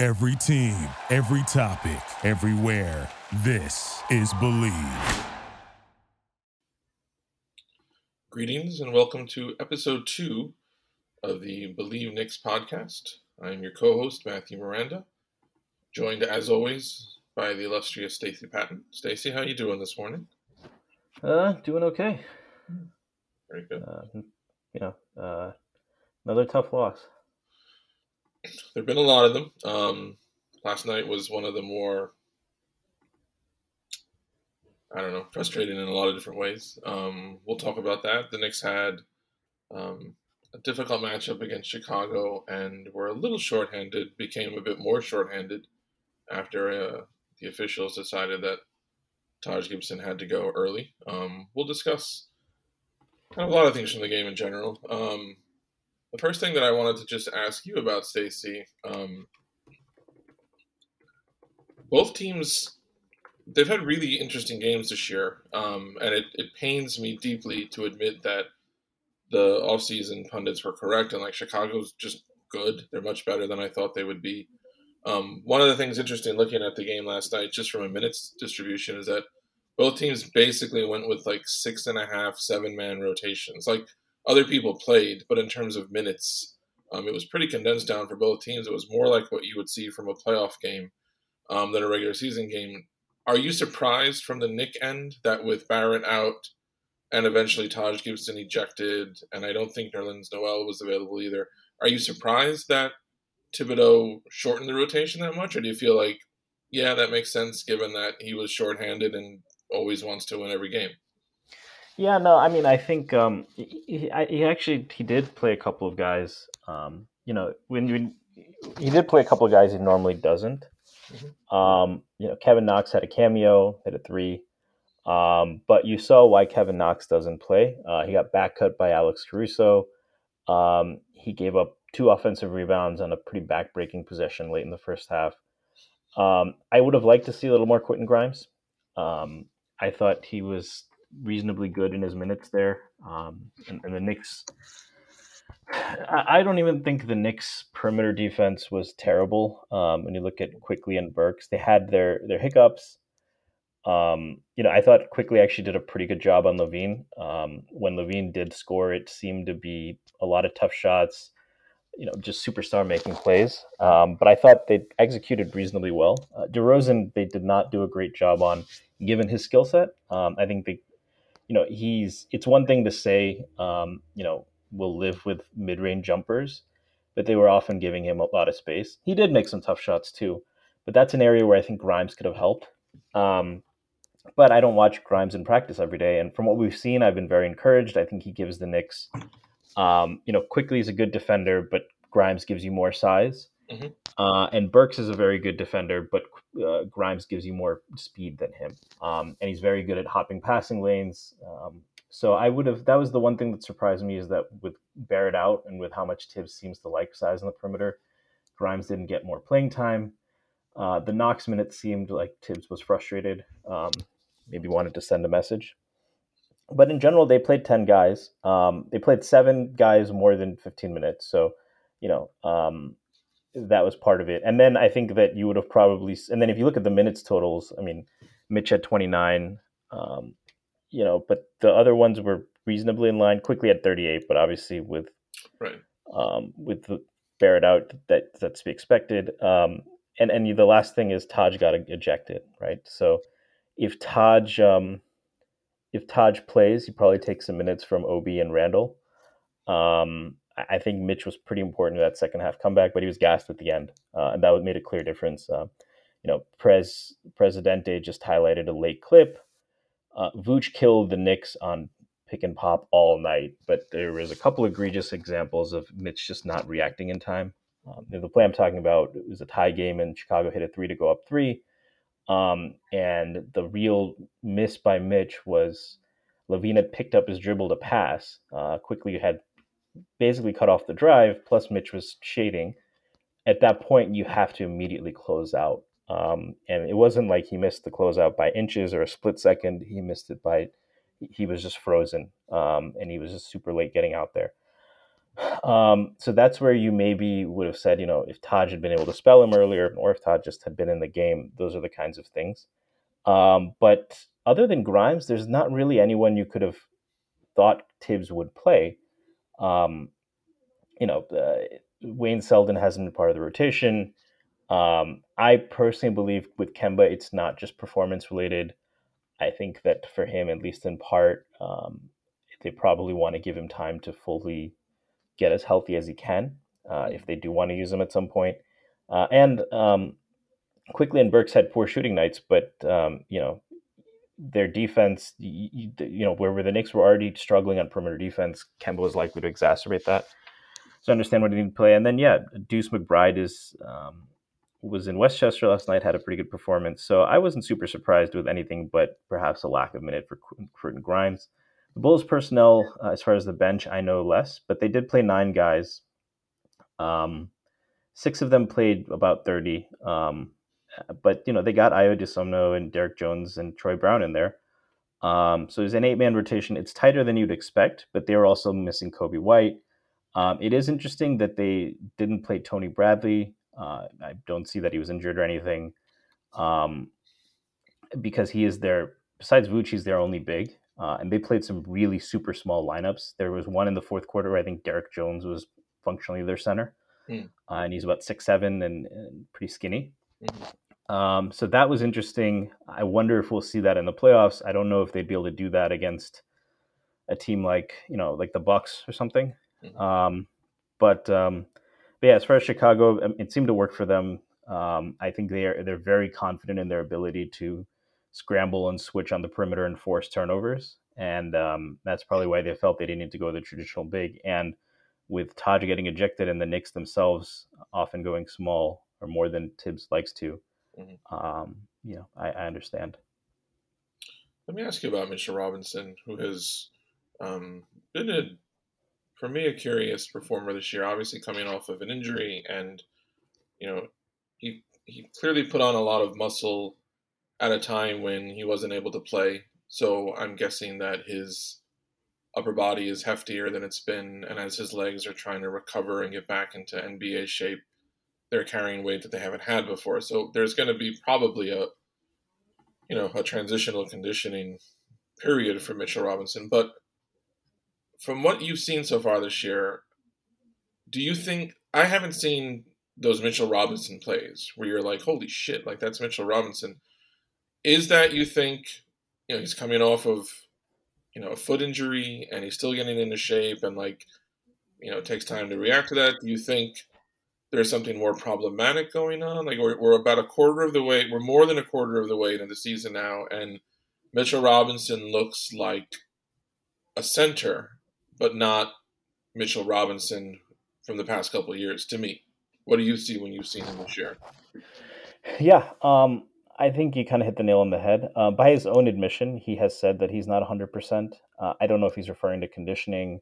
Every team, every topic, everywhere. This is Bleav. Greetings and welcome to episode two of the Believe Knicks podcast. I am your co-host Matthew Miranda, joined as always by the illustrious Stacy Patton. Stacy, how you doing this morning? Uh, doing okay. Very good. Uh, you know, uh, another tough loss. There've been a lot of them. Um, last night was one of the more, I don't know, frustrating in a lot of different ways. Um, we'll talk about that. The Knicks had um, a difficult matchup against Chicago and were a little shorthanded, became a bit more shorthanded after uh, the officials decided that Taj Gibson had to go early. Um, we'll discuss kind of a lot of things from the game in general. Um, the first thing that I wanted to just ask you about, Stacy, um, both teams they've had really interesting games this year, um, and it, it pains me deeply to admit that the offseason pundits were correct, and like Chicago's just good. They're much better than I thought they would be. Um, one of the things interesting looking at the game last night, just from a minutes distribution, is that both teams basically went with like six and a half, seven man rotations. Like other people played, but in terms of minutes, um, it was pretty condensed down for both teams. It was more like what you would see from a playoff game um, than a regular season game. Are you surprised from the Knick end that with Barrett out and eventually Taj Gibson ejected, and I don't think Nerlens Noel was available either, are you surprised that Thibodeau shortened the rotation that much, or do you feel like, yeah, that makes sense given that he was shorthanded and always wants to win every game? Yeah, no, I mean, I think um, he, he actually he did play a couple of guys. Um, you know, when, when he did play a couple of guys he normally doesn't. Mm-hmm. Um, you know, Kevin Knox had a cameo, hit a three. Um, but you saw why Kevin Knox doesn't play. Uh, he got back cut by Alex Caruso. Um, he gave up two offensive rebounds on a pretty backbreaking possession late in the first half. Um, I would have liked to see a little more Quentin Grimes. Um, I thought he was reasonably good in his minutes there. Um, and, and, the Knicks, I, don't even think the Knicks perimeter defense was terrible. Um, when you look at Quickley and Burks, they had their their hiccups. Um, you know, I thought Quickley actually did a pretty good job on LaVine. Um, when LaVine did score, it seemed to be a lot of tough shots. You know, just superstar making plays. Um, but I thought they executed reasonably well. Uh, DeRozan, they did not do a great job on, given his skill set. Um, I think they you know, he's it's one thing to say, um, you know, we'll live with mid-range jumpers, but they were often giving him a lot of space. He did make some tough shots too, but that's an area where I think Grimes could have helped. Um, but I don't watch Grimes in practice every day, and from what we've seen, I've been very encouraged. I think he gives the Knicks, um, you know, Quickley is a good defender, but Grimes gives you more size. Mm-hmm. Uh, and Burks is a very good defender, but uh, Grimes gives you more speed than him. Um, and he's very good at hopping passing lanes. Um, so I would have, that was the one thing that surprised me is that with Barrett out and with how much Tibbs seems to like size on the perimeter, Grimes didn't get more playing time. Uh, the Knox minutes seemed like Tibbs was frustrated, um, maybe wanted to send a message. But in general, they played 10 guys. Um, they played seven guys more than 15 minutes. So, you know, um, that was part of it. And then I think that you would have probably, and then if you look at the minutes totals, I mean, Mitch had 29, um, you know, but the other ones were reasonably in line. Quickley at 38, but obviously with right um, with the Barrett out, that that's to be expected. Um, and and the last thing is Taj got ejected, right? So if Taj um, if Taj plays, he probably takes some minutes from Obi and Randle. Um, I think Mitch was pretty important to that second half comeback, but he was gassed at the end, uh, and that made a clear difference. Uh, you know, Prez Presidente just highlighted a late clip. Uh, Vooch killed the Knicks on pick and pop all night, but there was a couple egregious examples of Mitch just not reacting in time. Um, the play I'm talking about was a tie game, and Chicago hit a three to go up three. Um, and the real miss by Mitch was LaVine had picked up his dribble to pass, uh, Quickley had basically cut off the drive, plus Mitch was shading. At that point, you have to immediately close out. Um, and it wasn't like he missed the closeout by inches or a split second. He missed it by, he was just frozen. Um, and he was just super late getting out there. Um, so that's where you maybe would have said, you know, if Taj had been able to spell him earlier, or if Taj just had been in the game, those are the kinds of things. Um, but other than Grimes, there's not really anyone you could have thought Tibbs would play. Um, you know, uh, Wayne Selden hasn't been part of the rotation. Um, I personally believe with Kemba, it's not just performance related. I think that for him, at least in part, um, they probably want to give him time to fully get as healthy as he can uh, if they do want to use him at some point. Uh, and um, Quickley and Burks had poor shooting nights, but um, you know their defense, you, you, know, where, where the Knicks were already struggling on perimeter defense, Kemba was likely to exacerbate that. So I understand what he needed to play. And then yeah, Deuce McBride is um, was in Westchester last night, had a pretty good performance. So I wasn't super surprised with anything, but perhaps a lack of minute for Quentin Grimes. The Bulls personnel, uh, as far as the bench, I know less, but they did play nine guys. Um, six of them played about 30. Um, but, you know, they got Ayo Dosunmu and Derrick Jones and Troy Brown in there. Um, so it's an eight man rotation. It's tighter than you'd expect, but they were also missing Coby White. Um, it is interesting that they didn't play Tony Bradley. Uh, I don't see that he was injured or anything um, because he is their, besides he's their only big. Uh, and they played some really super small lineups. There was one in the fourth quarter where I think Derrick Jones was functionally their center, mm. uh, and he's about six seven and, and pretty skinny. Mm-hmm. Um, so that was interesting. I wonder if we'll see that in the playoffs. I don't know if they'd be able to do that against a team like you know like the Bucks or something. Mm-hmm. Um, but, um, but yeah, as far as Chicago, it seemed to work for them. Um, I think they are they're very confident in their ability to scramble and switch on the perimeter and force turnovers. And um, that's probably why they felt they didn't need to go the traditional big. And with Taj getting ejected and the Knicks themselves often going small or more than Tibbs likes to, mm-hmm. um, you know, I, I, understand. Let me ask you about Mitchell Robinson, who has um, been a, for me, a curious performer this year. Obviously, coming off of an injury, and you know, he he clearly put on a lot of muscle at a time when he wasn't able to play. So I'm guessing that his upper body is heftier than it's been, and as his legs are trying to recover and get back into NBA shape, they're carrying weight that they haven't had before. So there's going to be probably a, you know, a transitional conditioning period for Mitchell Robinson. But from what you've seen so far this year, do you think I haven't seen those Mitchell Robinson plays where you're like, holy shit, like that's Mitchell Robinson is that you think you know he's coming off of you know a foot injury and he's still getting into shape and like you know it takes time to react to that? Do you think there's something more problematic going on? Like we're, we're about a quarter of the way, we're more than a quarter of the way into the season now, and Mitchell Robinson looks like a center, but not Mitchell Robinson from the past couple years. To me, what do you see when you've seen him this year? Yeah, um, I think you kind of hit the nail on the head. Uh, by his own admission, he has said that he's not 100%. Uh, I don't know if he's referring to conditioning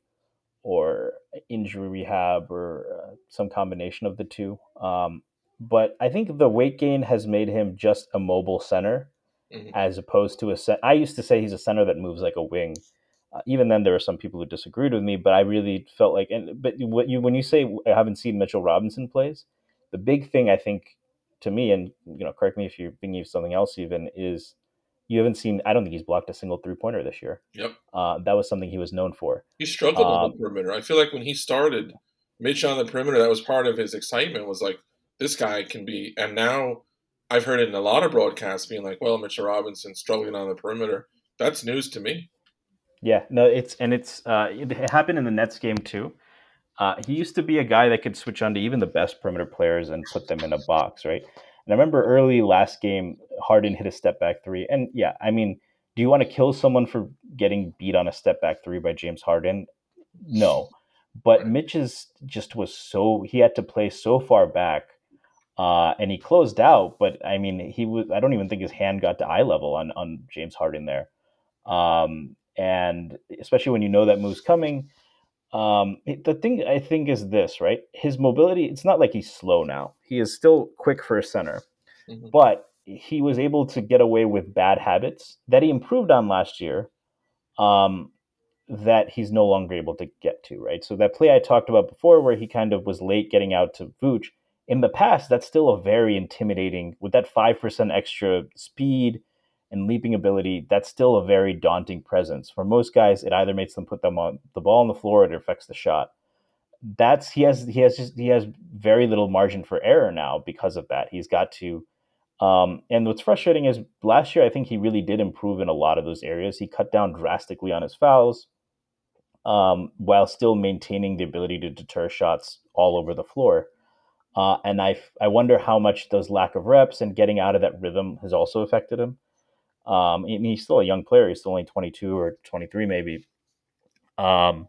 or injury rehab or uh, some combination of the two. Um, but I think the weight gain has made him just a mobile center mm-hmm. as opposed to a set. I used to say he's a center that moves like a wing. Uh, even then, there were some people who disagreed with me, but I really felt like, and but what you when you say I haven't seen Mitchell Robinson plays, the big thing I think to me, and you know, correct me if you're thinking of something else. Even is you haven't seen. I don't think he's blocked a single three pointer this year. Yep, uh, that was something he was known for. He struggled um, on the perimeter. I feel like when he started, Mitch on the perimeter, that was part of his excitement. Was like this guy can be, and now I've heard it in a lot of broadcasts being like, "Well, Mitchell Robinson struggling on the perimeter." That's news to me. Yeah, no, it's and it's uh, it happened in the Nets game too. Uh, he used to be a guy that could switch on to even the best perimeter players and put them in a box, right? And I remember early last game, Harden hit a step back three. And yeah, I mean, do you want to kill someone for getting beat on a step back three by James Harden? No. But Mitch's just was so he had to play so far back, uh, and he closed out. But I mean, he was I don't even think his hand got to eye level on on James Harden there, um, and especially when you know that move's coming. Um, the thing I think is this, right? His mobility, it's not like he's slow now. He is still quick for a center, mm-hmm. but he was able to get away with bad habits that he improved on last year. Um, that he's no longer able to get to, right? So that play I talked about before, where he kind of was late getting out to Vooch, in the past, that's still a very intimidating with that five percent extra speed and leaping ability. That's still a very daunting presence for most guys. It either makes them put them on the ball on the floor, or it affects the shot. That's he has he has just he has very little margin for error now because of that. He's got to um, and what's frustrating is last year, I think he really did improve in a lot of those areas. He cut down drastically on his fouls um, while still maintaining the ability to deter shots all over the floor. Uh, and I, I wonder how much those lack of reps and getting out of that rhythm has also affected him. Um, mean, he's still a young player. He's still only 22 or 23, maybe. Um,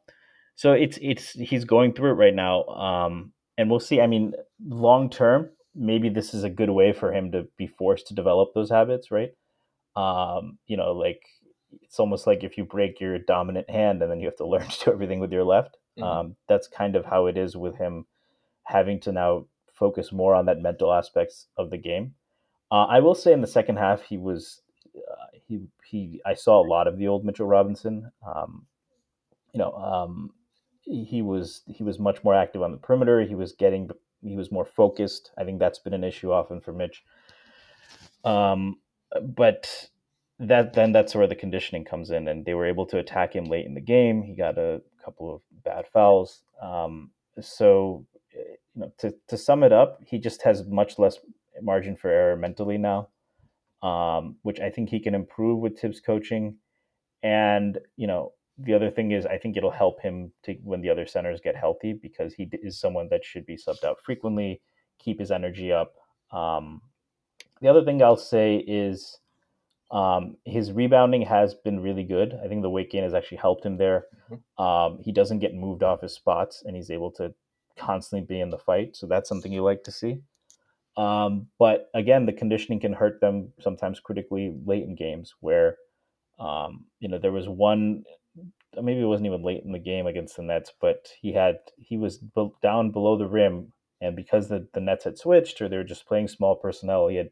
so it's it's he's going through it right now, um, and we'll see. I mean, long term, maybe this is a good way for him to be forced to develop those habits, right? Um, you know, like it's almost like if you break your dominant hand and then you have to learn to do everything with your left. Mm-hmm. Um, that's kind of how it is with him having to now focus more on that mental aspects of the game. Uh, I will say in the second half, he was uh, he he. I saw a lot of the old Mitchell Robinson. Um, you know, um, he was he was much more active on the perimeter. He was getting he was more focused. I think that's been an issue often for Mitch. Um, but that then that's where the conditioning comes in, and they were able to attack him late in the game. He got a couple of bad fouls. Um, so, you know, to to sum it up, he just has much less margin for error mentally now, um, which I think he can improve with Tibbs coaching. And you know, the other thing is, I think it'll help him to when the other centers get healthy because he is someone that should be subbed out frequently, keep his energy up. Um, the other thing I'll say is um, his rebounding has been really good. I think the weight gain has actually helped him there. Mm-hmm. Um, he doesn't get moved off his spots, and he's able to constantly be in the fight. So that's something you like to see. Um, but again, the conditioning can hurt them sometimes critically late in games where, um, you know, there was one maybe it wasn't even late in the game against the Nets, but he had he was down below the rim, and because the the Nets had switched or they were just playing small personnel, he had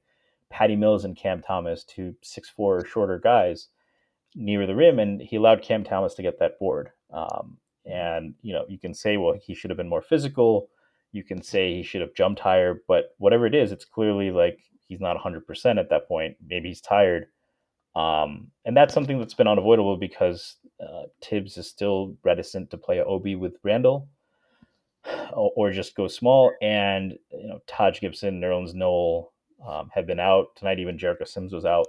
Patty Mills and Cam Thomas, two six four shorter guys, near the rim, and he allowed Cam Thomas to get that board. Um, and you know, you can say, well, he should have been more physical. You can say he should have jumped higher, but whatever it is, it's clearly like he's not 100% at that point. Maybe he's tired. Um, and that's something that's been unavoidable because uh, Tibbs is still reticent to play Obi with Randle or, or, just go small. And, you know, Taj Gibson, Nerlens Noel um, have been out. Tonight, even Jericho Sims was out.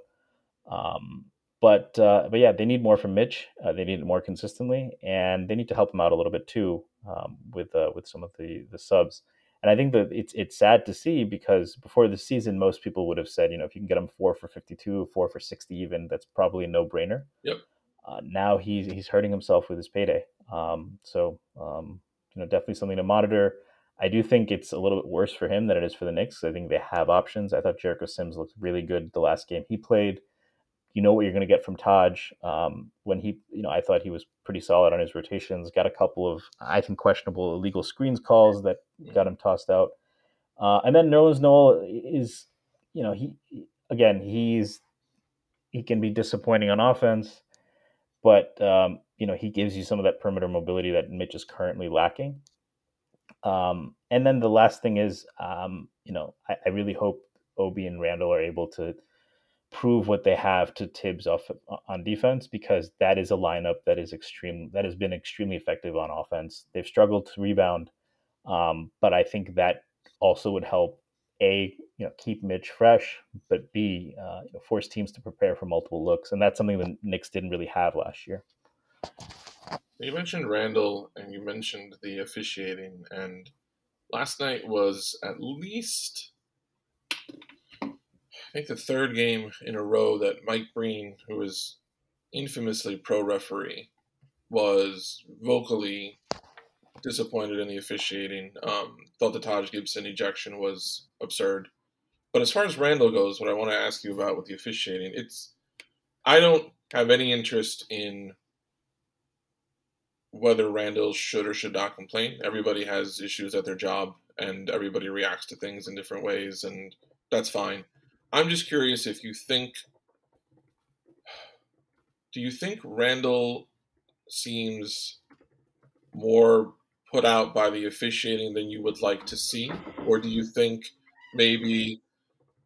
Um, but uh, but yeah, they need more from Mitch. Uh, they need it more consistently, and they need to help him out a little bit too um, with uh, with some of the the subs. And I think that it's it's sad to see because before the season, most people would have said, you know, if you can get him four for fifty two, four for sixty, even that's probably a no brainer. Yep. Uh, now he's he's hurting himself with his payday. Um, so um, you know, definitely something to monitor. I do think it's a little bit worse for him than it is for the Knicks. I think they have options. I thought Jericho Sims looked really good the last game he played. You know what you're going to get from Taj. Um, when he, you know, I thought he was pretty solid on his rotations. Got a couple of, I think, questionable illegal screens calls that got him tossed out. Uh, and then Nerlens Noel is, you know, he again he's he can be disappointing on offense, but um, you know he gives you some of that perimeter mobility that Mitch is currently lacking. Um, and then the last thing is, um, you know, I, I, really hope Obi and Randle are able to prove what they have to Tibbs off on defense because that is a lineup that is extreme that has been extremely effective on offense. They've struggled to rebound, um, but I think that also would help a you know keep Mitch fresh, but b uh, you know, force teams to prepare for multiple looks, and that's something the Knicks didn't really have last year. You mentioned Randle, and you mentioned the officiating, and last night was at least I think the third game in a row that Mike Breen, who is infamously pro referee, was vocally disappointed in the officiating. Um, thought the Taj Gibson ejection was absurd. But as far as Randle goes, what I want to ask you about with the officiating, it's I don't have any interest in whether Randle should or should not complain. Everybody has issues at their job, and everybody reacts to things in different ways, and that's fine. I'm just curious if you think. Do you think Randle seems more put out by the officiating than you would like to see? Or do you think maybe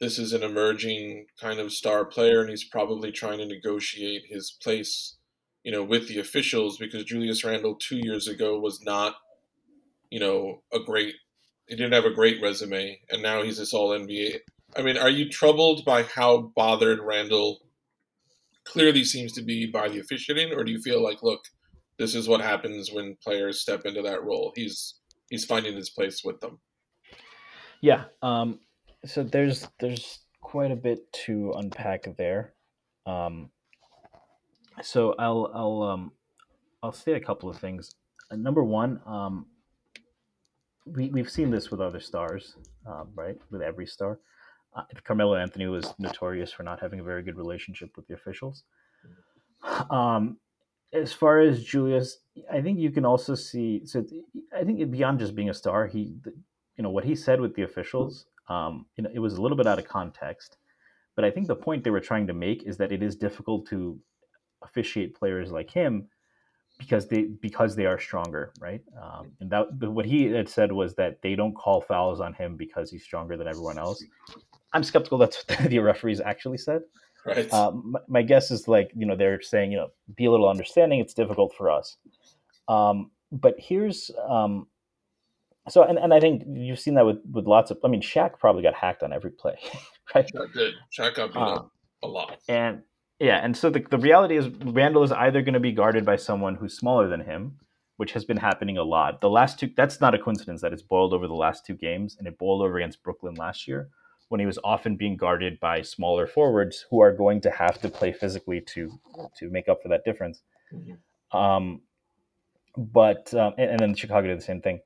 this is an emerging kind of star player and he's probably trying to negotiate his place, you know, with the officials because Julius Randle two years ago was not, you know, a great he didn't have a great resume and now he's this all NBA. I mean, are you troubled by how bothered Randle clearly seems to be by the officiating, or do you feel like, look, this is what happens when players step into that role. He's he's finding his place with them. Yeah. Um, so there's there's quite a bit to unpack there. Um, so I'll I'll um, I'll say a couple of things. Uh, number one, um, we we've seen this with other stars, um, right? With every star. Carmelo Anthony was notorious for not having a very good relationship with the officials. Um, as far as Julius, I think you can also see. So I think beyond just being a star, he, you know, what he said with the officials, um, you know, it was a little bit out of context. But I think the point they were trying to make is that it is difficult to officiate players like him because they because they are stronger, right? Um, and that what he had said was that they don't call fouls on him because he's stronger than everyone else. I'm skeptical that's what the referees actually said. Right. Um, my, my, guess is like you know they're saying you know be a little understanding. It's difficult for us. Um, but here's um, so and, and I think you've seen that with with lots of. I mean, Shaq probably got hacked on every play, right? Shaq did. Shaq got beat uh, up a lot. And yeah, and so the the reality is Randle is either going to be guarded by someone who's smaller than him, which has been happening a lot. The last two. That's not a coincidence that it's boiled over the last two games, and it boiled over against Brooklyn last year when he was often being guarded by smaller forwards who are going to have to play physically to to make up for that difference. Mm-hmm. Um, but um, and, and, then Chicago did the same thing.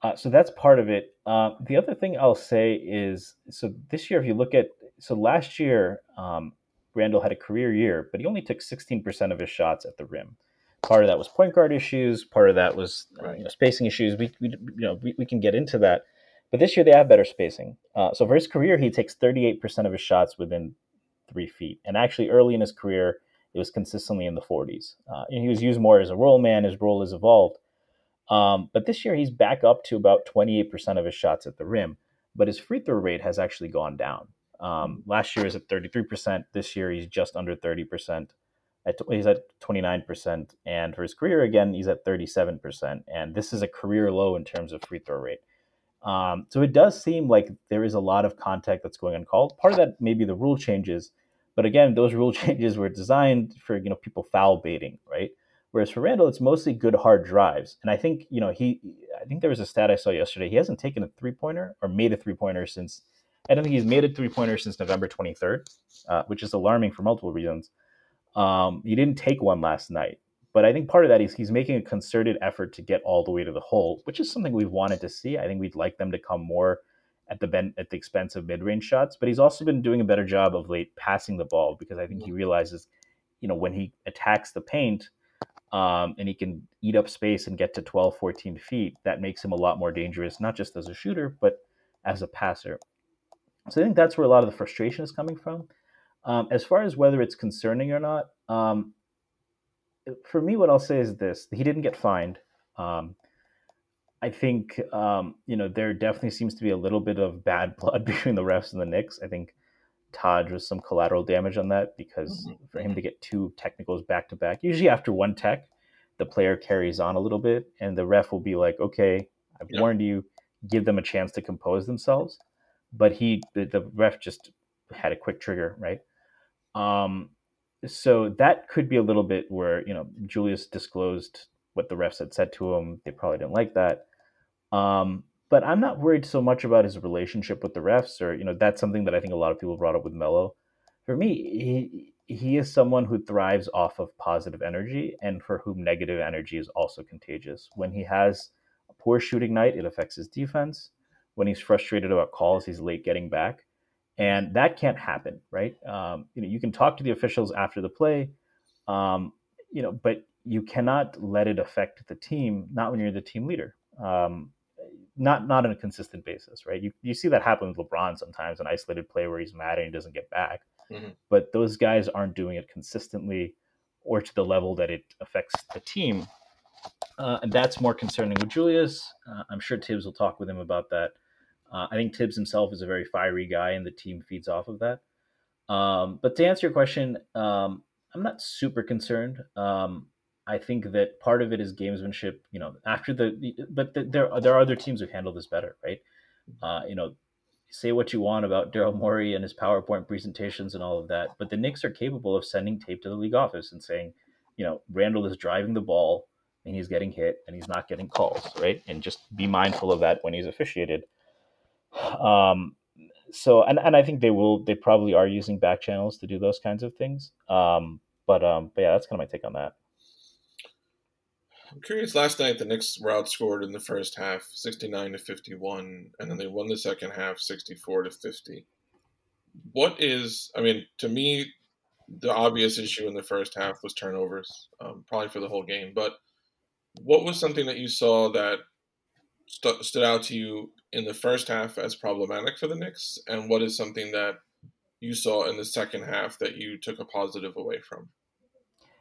Uh, so that's part of it. Uh, the other thing I'll say is so this year, if you look at so last year, um, Randle had a career year, but he only took 16% of his shots at the rim. Part of that was point guard issues. Part of that was uh, you know, spacing issues. We, we you know we, we can get into that. But this year they have better spacing. Uh, so for his career, he takes 38% of his shots within three feet. And actually, early in his career, it was consistently in the 40s. Uh, and he was used more as a role man. His role has evolved. Um, but this year, he's back up to about 28% of his shots at the rim. But his free throw rate has actually gone down. Um, last year, was at 33%. This year, he's just under 30%. At, he's at 29%. And for his career, again, he's at 37%. And this is a career low in terms of free throw rate. Um, so it does seem like there is a lot of contact that's going uncalled. Part of that may be the rule changes, but again, those rule changes were designed for you know people foul baiting, right? Whereas for Randle, it's mostly good hard drives, and I think you know he. I think there was a stat I saw yesterday. He hasn't taken a three pointer or made a three pointer since. I don't think he's made a three pointer since November 23rd, uh, which is alarming for multiple reasons. Um, he didn't take one last night. But I think part of that is he's making a concerted effort to get all the way to the hole, which is something we've wanted to see. I think we'd like them to come more at the ben- at the expense of mid-range shots, but he's also been doing a better job of late passing the ball because I think he realizes, you know, when he attacks the paint um, and he can eat up space and get to 12, 14 feet, that makes him a lot more dangerous, not just as a shooter, but as a passer. So I think that's where a lot of the frustration is coming from. Um, as far as whether it's concerning or not, um, for me, what I'll say is this: he didn't get fined. Um, I think um, you know there definitely seems to be a little bit of bad blood between the refs and the Knicks. I think Taj was some collateral damage on that because mm-hmm. for him to get two technicals back to back, usually after one tech, the player carries on a little bit, and the ref will be like, "Okay, I've yeah. warned you. Give them a chance to compose themselves." But he, the, the ref, just had a quick trigger, right? Um, so that could be a little bit where you know Julius disclosed what the refs had said to him. They probably didn't like that. Um, but I'm not worried so much about his relationship with the refs, or you know, that's something that I think a lot of people brought up with Melo. For me, he he is someone who thrives off of positive energy, and for whom negative energy is also contagious. When he has a poor shooting night, it affects his defense. When he's frustrated about calls, he's late getting back, and that can't happen, right? Um, you know, you can talk to the officials after the play, um, you know, but you cannot let it affect the team. Not when you're the team leader. Um, not not on a consistent basis, right? You you see that happen with LeBron sometimes, an isolated play where he's mad and he doesn't get back. Mm-hmm. But those guys aren't doing it consistently or to the level that it affects the team. Uh, and that's more concerning with Julius. Uh, I'm sure Tibbs will talk with him about that. Uh, I think Tibbs himself is a very fiery guy, and the team feeds off of that. Um, but to answer your question, um, I'm not super concerned. Um, I think that part of it is gamesmanship. You know, after the, but the, there there are other teams who handle this better, right? Uh, you know, say what you want about Daryl Morey and his PowerPoint presentations and all of that, but the Knicks are capable of sending tape to the league office and saying, you know, Randle is driving the ball and he's getting hit and he's not getting calls, right? And just be mindful of that when he's officiated. Um, so, and, and I think they will, they probably are using back channels to do those kinds of things. Um, but, um, but yeah, that's kind of my take on that. I'm curious. Last night, the Knicks were outscored in the first half, 69 to 51, and then they won the second half, 64 to 50. What is? I mean, to me, the obvious issue in the first half was turnovers, um, probably for the whole game. But what was something that you saw that st- stood out to you in the first half as problematic for the Knicks, and what is something that you saw in the second half that you took a positive away from?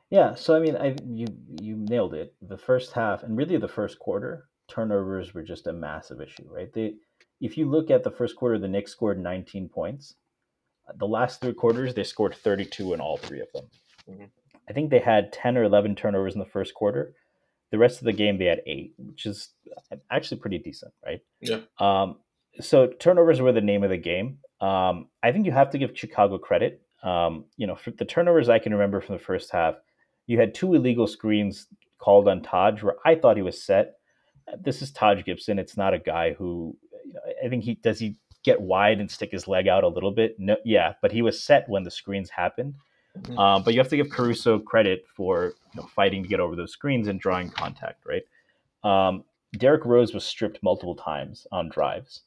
Yeah, so I mean, I you you nailed it. The first half and really the first quarter, turnovers were just a massive issue, right? They, if you look at the first quarter, the Knicks scored 19 points. The last three quarters, they scored 32 in all three of them. Mm-hmm. I think they had 10 or 11 turnovers in the first quarter. The rest of the game, they had eight, which is actually pretty decent, right? Yeah. Um, so turnovers were the name of the game. Um, I think you have to give Chicago credit. Um, you know, for the turnovers I can remember from the first half, you had two illegal screens called on Taj where I thought he was set. This is Taj Gibson. It's not a guy who you know, I think he does he get wide and stick his leg out a little bit. No, yeah, but he was set when the screens happened. Mm-hmm. Um, but you have to give Caruso credit for you know, fighting to get over those screens and drawing contact, right? Um, Derrick Rose was stripped multiple times on drives.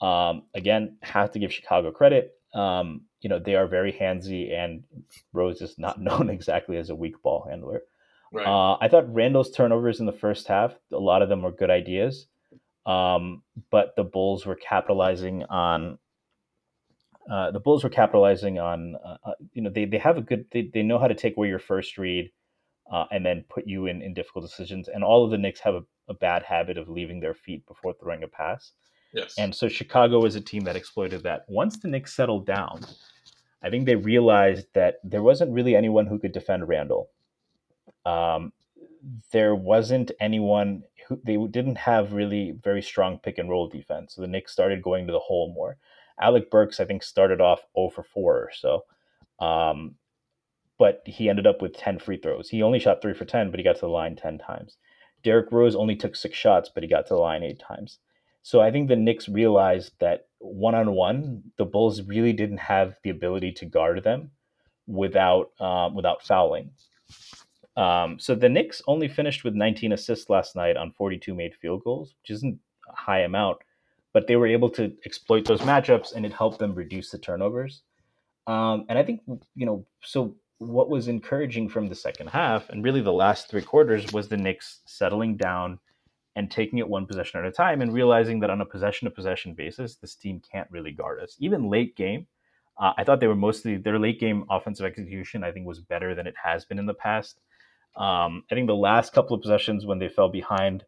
Um, again, have to give Chicago credit. Um, you know, they are very handsy, and Rose is not known exactly as a weak ball handler. Right. Uh, I thought Randle's turnovers in the first half, a lot of them were good ideas, um, but the Bulls were capitalizing on. Uh, the Bulls were capitalizing on, uh, uh, you know, they, they have a good, they, they know how to take away your first read uh, and then put you in, in difficult decisions. And all of the Knicks have a, a bad habit of leaving their feet before throwing a pass. Yes. And so Chicago was a team that exploited that. Once the Knicks settled down, I think they realized that there wasn't really anyone who could defend Randle. Um, there wasn't anyone who they didn't have really very strong pick and roll defense. So the Knicks started going to the hole more. Alec Burks, I think, started off 0 for 4 or so. Um, but he ended up with 10 free throws. He only shot 3 for 10, but he got to the line 10 times. Derrick Rose only took six shots, but he got to the line eight times. So I think the Knicks realized that one on one, the Bulls really didn't have the ability to guard them without um, without fouling. Um, so the Knicks only finished with 19 assists last night on 42 made field goals, which isn't a high amount, but they were able to exploit those matchups and it helped them reduce the turnovers. Um, and I think you know, so what was encouraging from the second half and really the last three quarters was the Knicks settling down and taking it one possession at a time and realizing that on a possession to possession basis, this team can't really guard us. Even late game, uh, I thought they were mostly their late game offensive execution. I think was better than it has been in the past. Um, I think the last couple of possessions when they fell behind,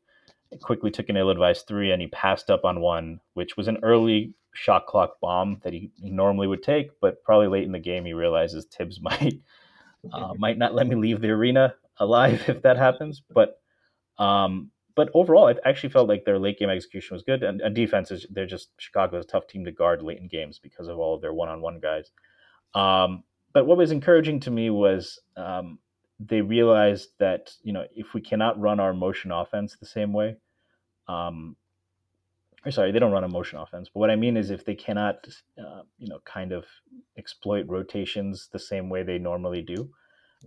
Quickley took an ill-advised three and he passed up on one, which was an early shot clock bomb that he, normally would take, but probably late in the game he realizes Tibbs might uh, might not let me leave the arena alive if that happens. But um, but overall, it actually felt like their late game execution was good. And, and defense is they're just Chicago's a tough team to guard late in games because of all of their one on one guys. Um, but what was encouraging to me was um, they realized that you know if we cannot run our motion offense the same way, um, or sorry, they don't run a motion offense. But what I mean is if they cannot, uh, you know, kind of exploit rotations the same way they normally do,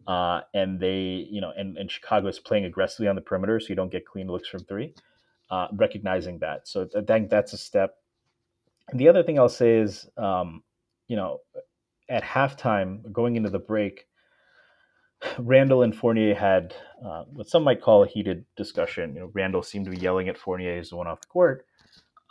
uh, and they, you know, and, and Chicago is playing aggressively on the perimeter, so you don't get clean looks from three. uh, recognizing that. So I think that's a step. And the other thing I'll say is, um, you know, at halftime, going into the break, Randle and Fournier had uh, what some might call a heated discussion. You know, Randle seemed to be yelling at Fournier as the one off the court.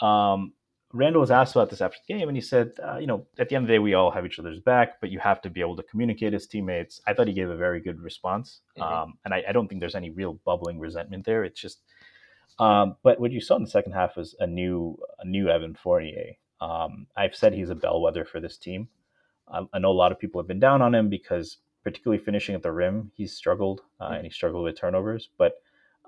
Um, Randle was asked about this after the game, and he said, uh, you know, at the end of the day, we all have each other's back, but you have to be able to communicate as teammates. I thought he gave a very good response, mm-hmm. um, and I, I, don't think there's any real bubbling resentment there. It's just, um, but what you saw in the second half was a new, a new Evan Fournier. Um, I've said he's a bellwether for this team. I, I, know a lot of people have been down on him because, particularly finishing at the rim, he struggled uh, mm-hmm. and he struggled with turnovers, but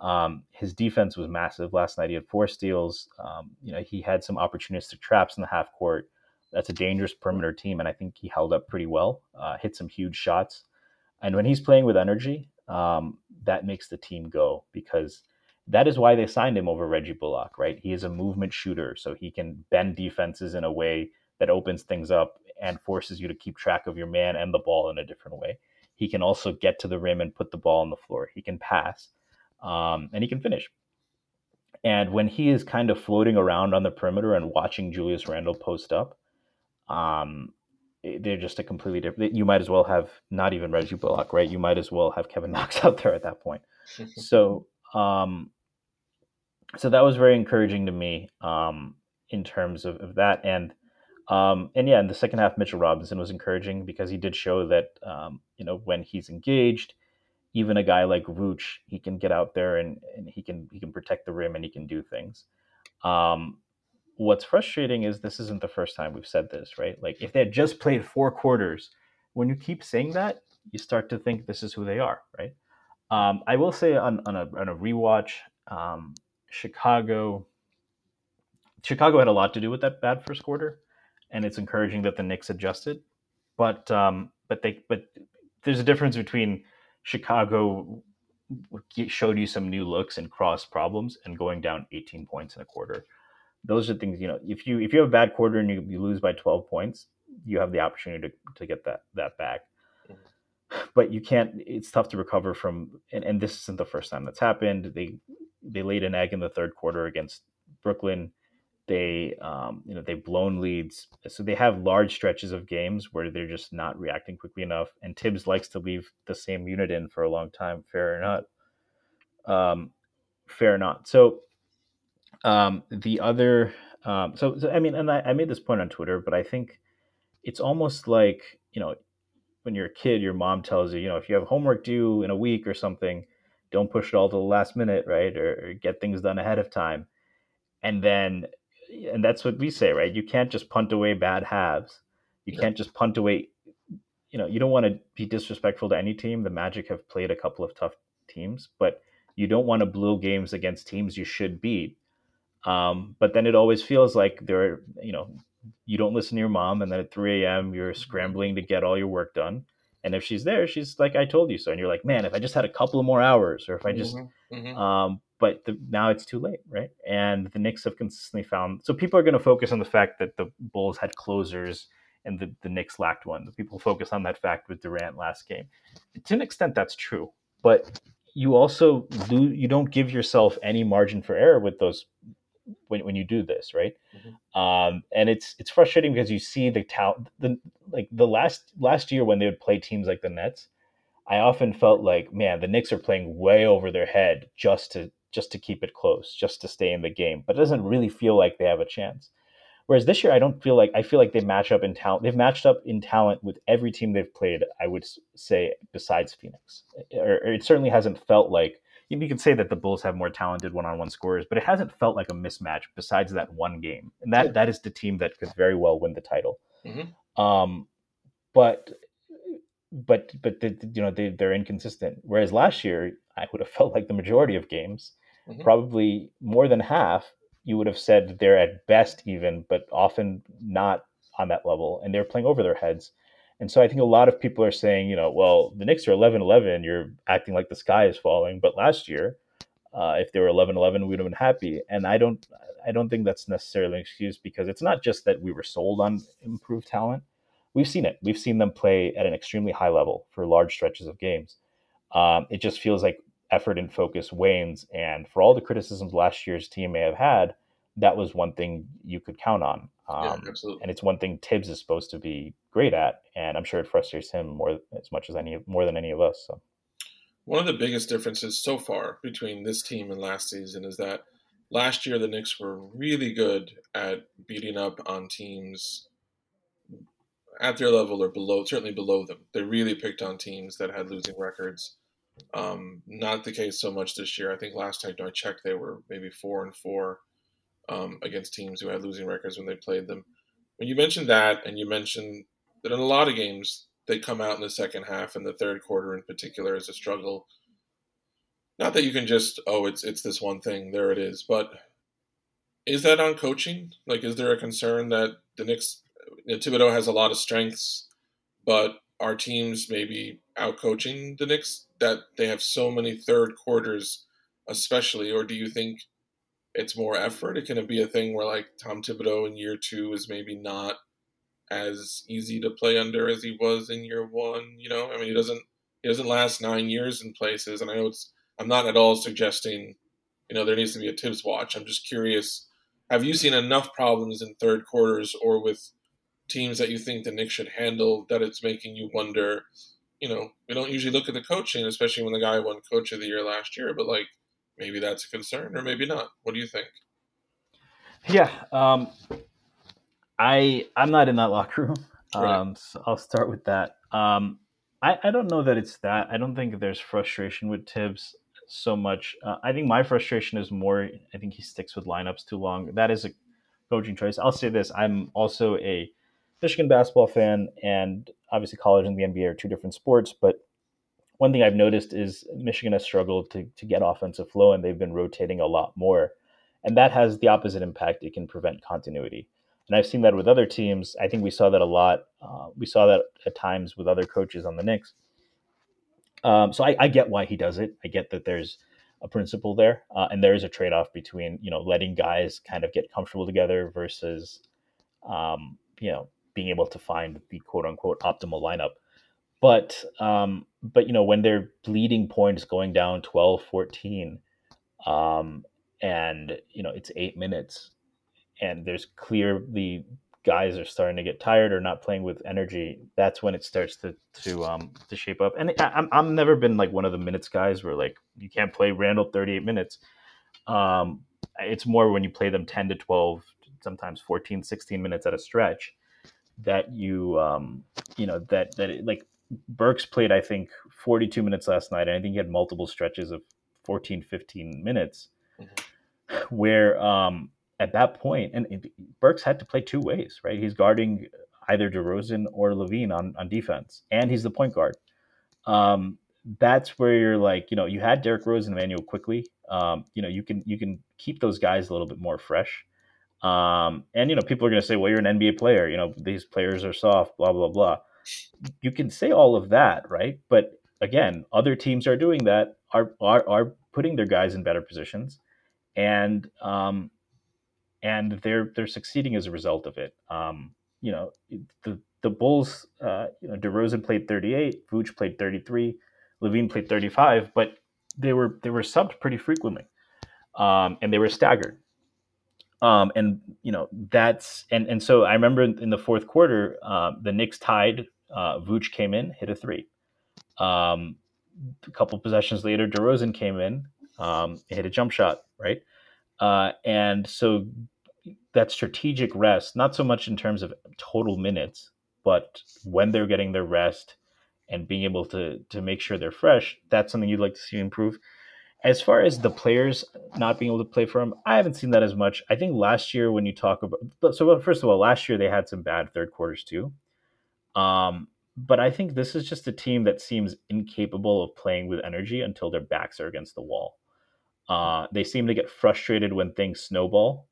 um, his defense was massive last night. He had four steals. Um, you know, he had some opportunistic traps in the half court. That's a dangerous perimeter team, and I think he held up pretty well. Uh, hit some huge shots, and when he's playing with energy, um, that makes the team go because that is why they signed him over Reggie Bullock. Right? He is a movement shooter, so he can bend defenses in a way that opens things up and forces you to keep track of your man and the ball in a different way. He can also get to the rim and put the ball on the floor. He can pass um, and he can finish. And when he is kind of floating around on the perimeter and watching Julius Randle post up, um, they're just a completely different. You might as well have not even Reggie Bullock, right? You might as well have Kevin Knox out there at that point. so, um, so that was very encouraging to me um, in terms of, of that. And um, and yeah, in the second half, Mitchell Robinson was encouraging because he did show that um, you know when he's engaged, even a guy like Vooch, he can get out there and, and he can he can protect the rim and he can do things. Um, what's frustrating is this isn't the first time we've said this, right? Like if they had just played four quarters, when you keep saying that, you start to think this is who they are, right? Um, I will say on, on, a, on a rewatch, um, Chicago, Chicago had a lot to do with that bad first quarter, and it's encouraging that the Knicks adjusted. But um, but they but there's a difference between Chicago showed you some new looks and cross problems and going down 18 points in a quarter. Those are things, you know, if you if you have a bad quarter and you, you lose by 12 points, you have the opportunity to, to get that that back. But you can't it's tough to recover from and, and this isn't the first time that's happened. They they laid an egg in the third quarter against Brooklyn they um, you know they've blown leads so they have large stretches of games where they're just not reacting quickly enough and tibbs likes to leave the same unit in for a long time fair or not. Um, fair or not. So um, the other um, so, so i mean and I, I made this point on twitter but i think it's almost like you know when you're a kid your mom tells you you know if you have homework due in a week or something don't push it all to the last minute right or, or get things done ahead of time. And then and that's what we say, right? You can't just punt away bad halves. You can't just punt away. You know, you don't want to be disrespectful to any team. The Magic have played a couple of tough teams, but you don't want to blow games against teams you should beat. Um, but then it always feels like there, are, you know, you don't listen to your mom, and then at 3 a.m. you're scrambling to get all your work done. And if she's there, she's like, "I told you so," and you're like, "Man, if I just had a couple of more hours, or if I just," mm-hmm. Mm-hmm. Um, but the, now it's too late, right? And the Knicks have consistently found so people are going to focus on the fact that the Bulls had closers and the, the Knicks lacked one. The people focus on that fact with Durant last game. To an extent, that's true, but you also do you don't give yourself any margin for error with those when, when you do this, right? Mm-hmm. Um, and it's it's frustrating because you see the talent, the like the last last year when they would play teams like the Nets, I often felt like, man, the Knicks are playing way over their head just to just to keep it close, just to stay in the game. But it doesn't really feel like they have a chance. Whereas this year, I don't feel like I feel like they match up in talent. They've matched up in talent with every team they've played. I would say besides Phoenix, or, or it certainly hasn't felt like you can say that the Bulls have more talented one-on-one scorers, but it hasn't felt like a mismatch besides that one game, and that that is the team that could very well win the title. Mm-hmm. Um, but but but the, you know they they're inconsistent. Whereas last year, I would have felt like the majority of games mm-hmm. probably more than half, you would have said they're at best even, but often not on that level, and they're playing over their heads. And so I think a lot of people are saying, you know, well, the Knicks are 11 11, you're acting like the sky is falling. But last year, uh, if they were 11 11, we would have been happy. And I don't, I don't think that's necessarily an excuse because it's not just that we were sold on improved talent. We've seen it. We've seen them play at an extremely high level for large stretches of games. Um, it just feels like effort and focus wanes. And for all the criticisms last year's team may have had, that was one thing you could count on. Um, yeah, absolutely. And it's one thing Tibbs is supposed to be great at, and I'm sure it frustrates him more as much as any more than any of us. So. One of the biggest differences so far between this team and last season is that last year the Knicks were really good at beating up on teams at their level or below, certainly below them. They really picked on teams that had losing records. Um, not the case so much this year. I think last time I checked, they were maybe four and four um, against teams who had losing records when they played them. When you mentioned that, and you mentioned that in a lot of games they come out in the second half, and the third quarter in particular is a struggle. Not that you can just oh it's it's this one thing there it is, but is that on coaching? Like, is there a concern that the Knicks, you know, Thibodeau has a lot of strengths, but our teams maybe out coaching the Knicks that they have so many third quarters, especially, or do you think it's more effort? It can be a thing where like Tom Thibodeau in year two is maybe not as easy to play under as he was in year one. You know, I mean, he doesn't he doesn't last nine years in places, and I know it's I'm not at all suggesting you know there needs to be a Thibs watch. I'm just curious. Have you seen enough problems in third quarters or with teams that you think the Knicks should handle that it's making you wonder? You know, we don't usually look at the coaching, especially when the guy won Coach of the Year last year, but like maybe that's a concern or maybe not. What do you think? Yeah, um, I I'm not in that locker room. Right. Um, so I'll start with that. Um, I I don't know that it's that. I don't think there's frustration with Thibs so much. Uh, I think my frustration is more. I think he sticks with lineups too long. That is a coaching choice. I'll say this: I'm also a Michigan basketball fan, and obviously college and the NBA are two different sports. But one thing I've noticed is Michigan has struggled to to get offensive flow, and they've been rotating a lot more, and that has the opposite impact. It can prevent continuity. And I've seen that with other teams. I think we saw that a lot. Uh, we saw that at times with other coaches on the Knicks. Um, so I, I, get why he does it. I get that there's a principle there, uh, and there is a trade-off between you know letting guys kind of get comfortable together versus um, you know being able to find the quote-unquote optimal lineup. But um, but you know when their bleeding point is going down 12, 14, um, and you know it's eight minutes, and there's clearly guys are starting to get tired or not playing with energy, that's when it starts to to um to shape up. And I'm I'm never been like one of the minutes guys where like you can't play Randle 38 minutes. Um, it's more when you play them 10 to 12, sometimes 14, 16 minutes at a stretch that you um you know that that it, like Burks played I think 42 minutes last night and I think he had multiple stretches of 14 15 minutes mm-hmm. where um at that point, and Burks had to play two ways, right? He's guarding either DeRozan or LaVine on, on defense, and he's the point guard. Um, that's where you're like, you know, you had Derrick Rose and Immanuel Quickley. Um, you know, you can you can keep those guys a little bit more fresh. Um, and you know, people are going to say, well, you're an NBA player. You know, these players are soft. Blah blah blah. You can say all of that, right? But again, other teams are doing that. Are are, are putting their guys in better positions, and um, and they're they're succeeding as a result of it. Um, you know, the the Bulls, uh, you know, DeRozan played 38, Vooch played 33, LaVine played 35, but they were they were subbed pretty frequently, um, and they were staggered. Um, and you know that's and and so I remember in, the fourth quarter, uh, the Knicks tied. Uh, Vooch came in, hit a three. Um, a couple possessions later, DeRozan came in, um, hit a jump shot, right? Uh, and so that strategic rest, not so much in terms of total minutes, but when they're getting their rest and being able to to make sure they're fresh, that's something you'd like to see improve. As far as the players not being able to play for him, I haven't seen that as much. I think last year when you talk about so first of all, last year they had some bad third quarters too. Um, but I think this is just a team that seems incapable of playing with energy until their backs are against the wall. Uh, they seem to get frustrated when things snowball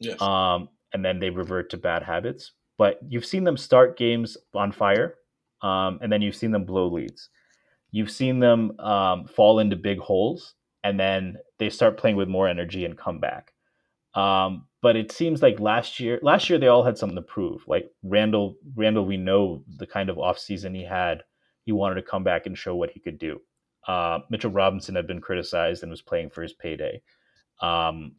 Yes. Um, and then they revert to bad habits. But you've seen them start games on fire, um, and then you've seen them blow leads. You've seen them um, fall into big holes, and then they start playing with more energy and come back. Um, but it seems like last year, last year they all had something to prove. Like Randall, Randle, we know the kind of offseason he had. He wanted to come back and show what he could do. Uh, Mitchell Robinson had been criticized and was playing for his payday. Um,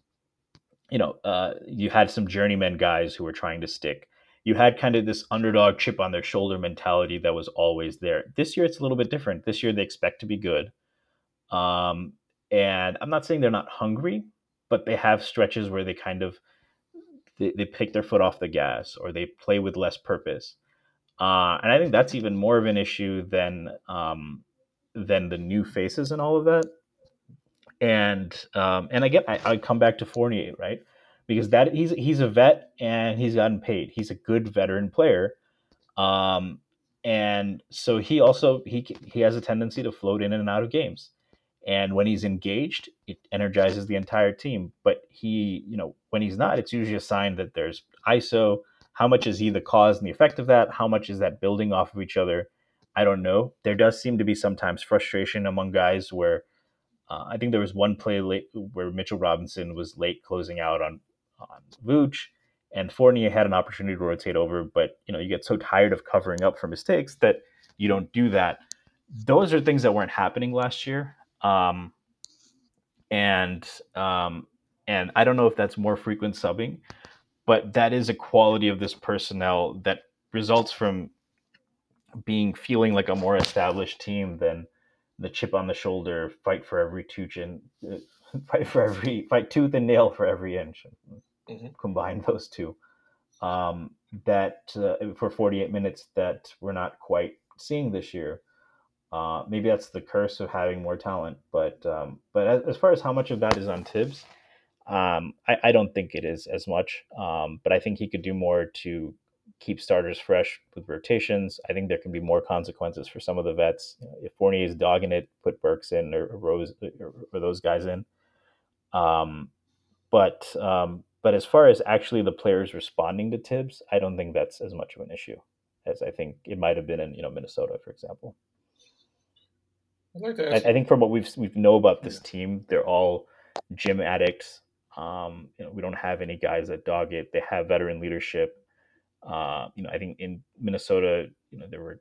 you know, uh, you had some journeyman guys who were trying to stick. You had kind of this underdog chip on their shoulder mentality that was always there. This year, it's a little bit different. This year, they expect to be good. Um, and I'm not saying they're not hungry, but they have stretches where they kind of they, they pick their foot off the gas or they play with less purpose. Uh, and I think that's even more of an issue than um, than the new faces and all of that and um, and again, I, I come back to Fournier, right? Because that he's he's a vet and he's gotten paid. He's a good veteran player, um, and so he also he he has a tendency to float in and out of games. And when he's engaged, it energizes the entire team. But he, you know, when he's not, it's usually a sign that there's ISO. How much is he the cause and the effect of that? How much is that building off of each other? I don't know. There does seem to be sometimes frustration among guys where uh, I think there was one play late where Mitchell Robinson was late closing out on on Vooch, and Fournier had an opportunity to rotate over, but you know you get so tired of covering up for mistakes that you don't do that. Those are things that weren't happening last year, um, and um, and I don't know if that's more frequent subbing, but that is a quality of this personnel that results from being feeling like a more established team than the chip on the shoulder, fight for every tooth and uh, fight for every fight tooth and nail for every inch. Mm-hmm. Combine those two. Um, that uh, for 48 minutes that we're not quite seeing this year. Uh, maybe that's the curse of having more talent, but um, but as, as, far as how much of that is on Thibs, um, I, I, don't think it is as much. Um, but I think he could do more to keep starters fresh with rotations. I think there can be more consequences for some of the vets. If Fournier is dogging it, put Burks in or, or Rose or, or, those guys in. Um, but um, but as far as actually the players responding to Thibs, I don't think that's as much of an issue as I think it might have been in you know Minnesota, for example. Like I, I, think from what we've we know about this yeah. team, they're all gym addicts. Um, you know, we don't have any guys that dog it. They have veteran leadership uh, you know, I think in Minnesota, you know, there were,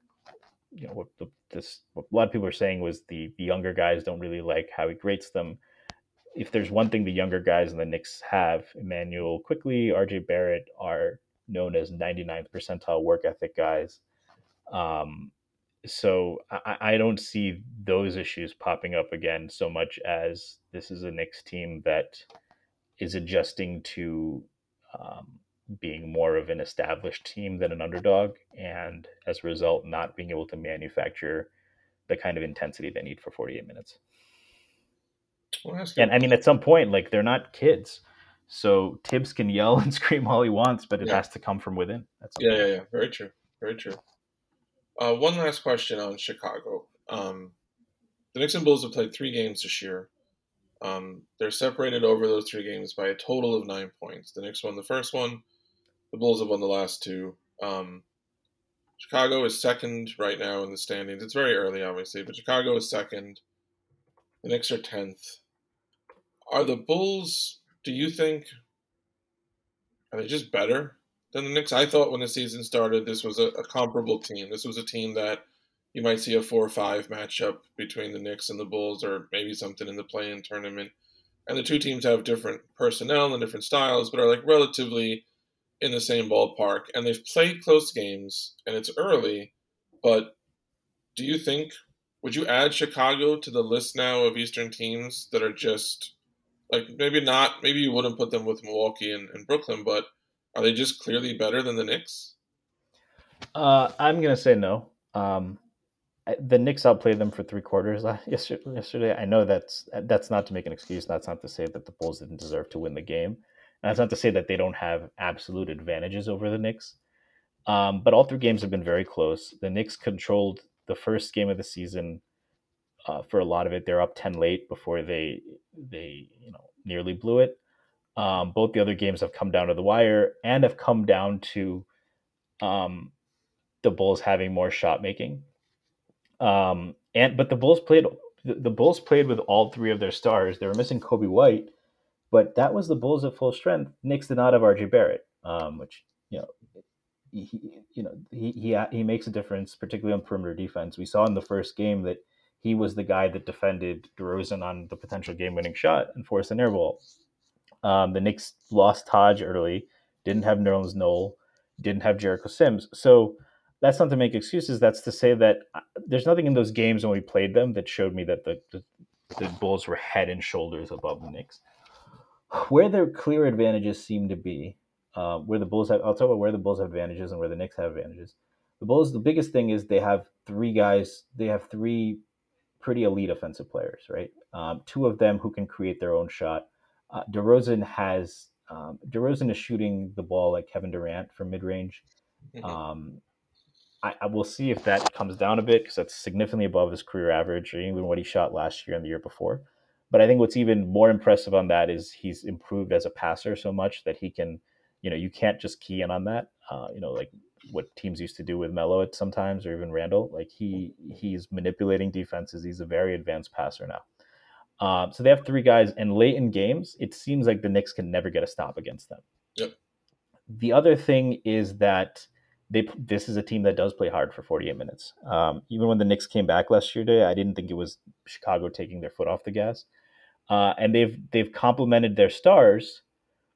you know, what the, this what a lot of people are saying was the the younger guys don't really like how he rates them. If there's one thing the younger guys in the Knicks have, Immanuel Quickley, RJ Barrett are known as 99th percentile work ethic guys. Um, so I, I, don't see those issues popping up again so much as this is a Knicks team that is adjusting to um, being more of an established team than an underdog, and as a result, not being able to manufacture the kind of intensity they need for 48 minutes. Well, and I mean, at some point, like they're not kids, so Thibs can yell and scream all he wants, but it yeah. has to come from within. yeah, yeah, yeah, very true, very true. Uh, one last question on Chicago. Um, the Knicks and Bulls have played three games this year. Um, they're separated over those three games by a total of nine points. The Knicks won the first one. The Bulls have won the last two. Um, Chicago is second right now in the standings. It's very early, obviously, but Chicago is second. The Knicks are tenth. Are the Bulls? Do you think? Are they just better than the Knicks? I thought when the season started, this was a, a comparable team. This was a team that you might see a four or five matchup between the Knicks and the Bulls, or maybe something in the play-in tournament. And the two teams have different personnel and different styles, but are like relatively in the same ballpark, and they've played close games, and it's early. But do you think would you add Chicago to the list now of Eastern teams that are just like maybe not maybe you wouldn't put them with Milwaukee and, and Brooklyn, but are they just clearly better than the Knicks? Uh, I'm gonna say no. Um, the Knicks outplayed them for three quarters yesterday. I know that's that's not to make an excuse. That's not to say that the Bulls didn't deserve to win the game. That's not to say that they don't have absolute advantages over the Knicks. Um, but all three games have been very close. The Knicks controlled the first game of the season uh, for a lot of it. They're up ten late before they they you know nearly blew it. Um, both the other games have come down to the wire and have come down to um, the Bulls having more shot making. Um, and but the Bulls played the, the Bulls played with all three of their stars. They were missing Coby White, but that was the Bulls at full strength. Knicks did not have RJ Barrett, um, which you know, he, you know he, he he makes a difference, particularly on perimeter defense. We saw in the first game that he was the guy that defended DeRozan on the potential game-winning shot and forced an airball. Um, the Knicks lost Taj early, didn't have Nerlens Noel, didn't have Jericho Sims. So that's not to make excuses. That's to say that uh, there's nothing in those games when we played them that showed me that the, the, the Bulls were head and shoulders above the Knicks. Where their clear advantages seem to be, uh, where the Bulls have, I'll talk about where the Bulls have advantages and where the Knicks have advantages. The Bulls, the biggest thing is they have three guys, they have three pretty elite offensive players, right? Um, two of them who can create their own shot. Uh, DeRozan has um, DeRozan is shooting the ball like Kevin Durant from mid range. Mm-hmm. Um, I, I, will see if that comes down a bit because that's significantly above his career average, or even what he shot last year and the year before. But I think what's even more impressive on that is he's improved as a passer so much that he can, you know, you can't just key in on that. Uh, you know, like what teams used to do with Melo at sometimes, or even Randle. Like he he's manipulating defenses. He's a very advanced passer now. Uh, so they have three guys, and late in games, it seems like the Knicks can never get a stop against them. Yep. The other thing is that they this is a team that does play hard for 48 minutes. Um, even when the Knicks came back last year, day I didn't think it was Chicago taking their foot off the gas. Uh, and they've they've complemented their stars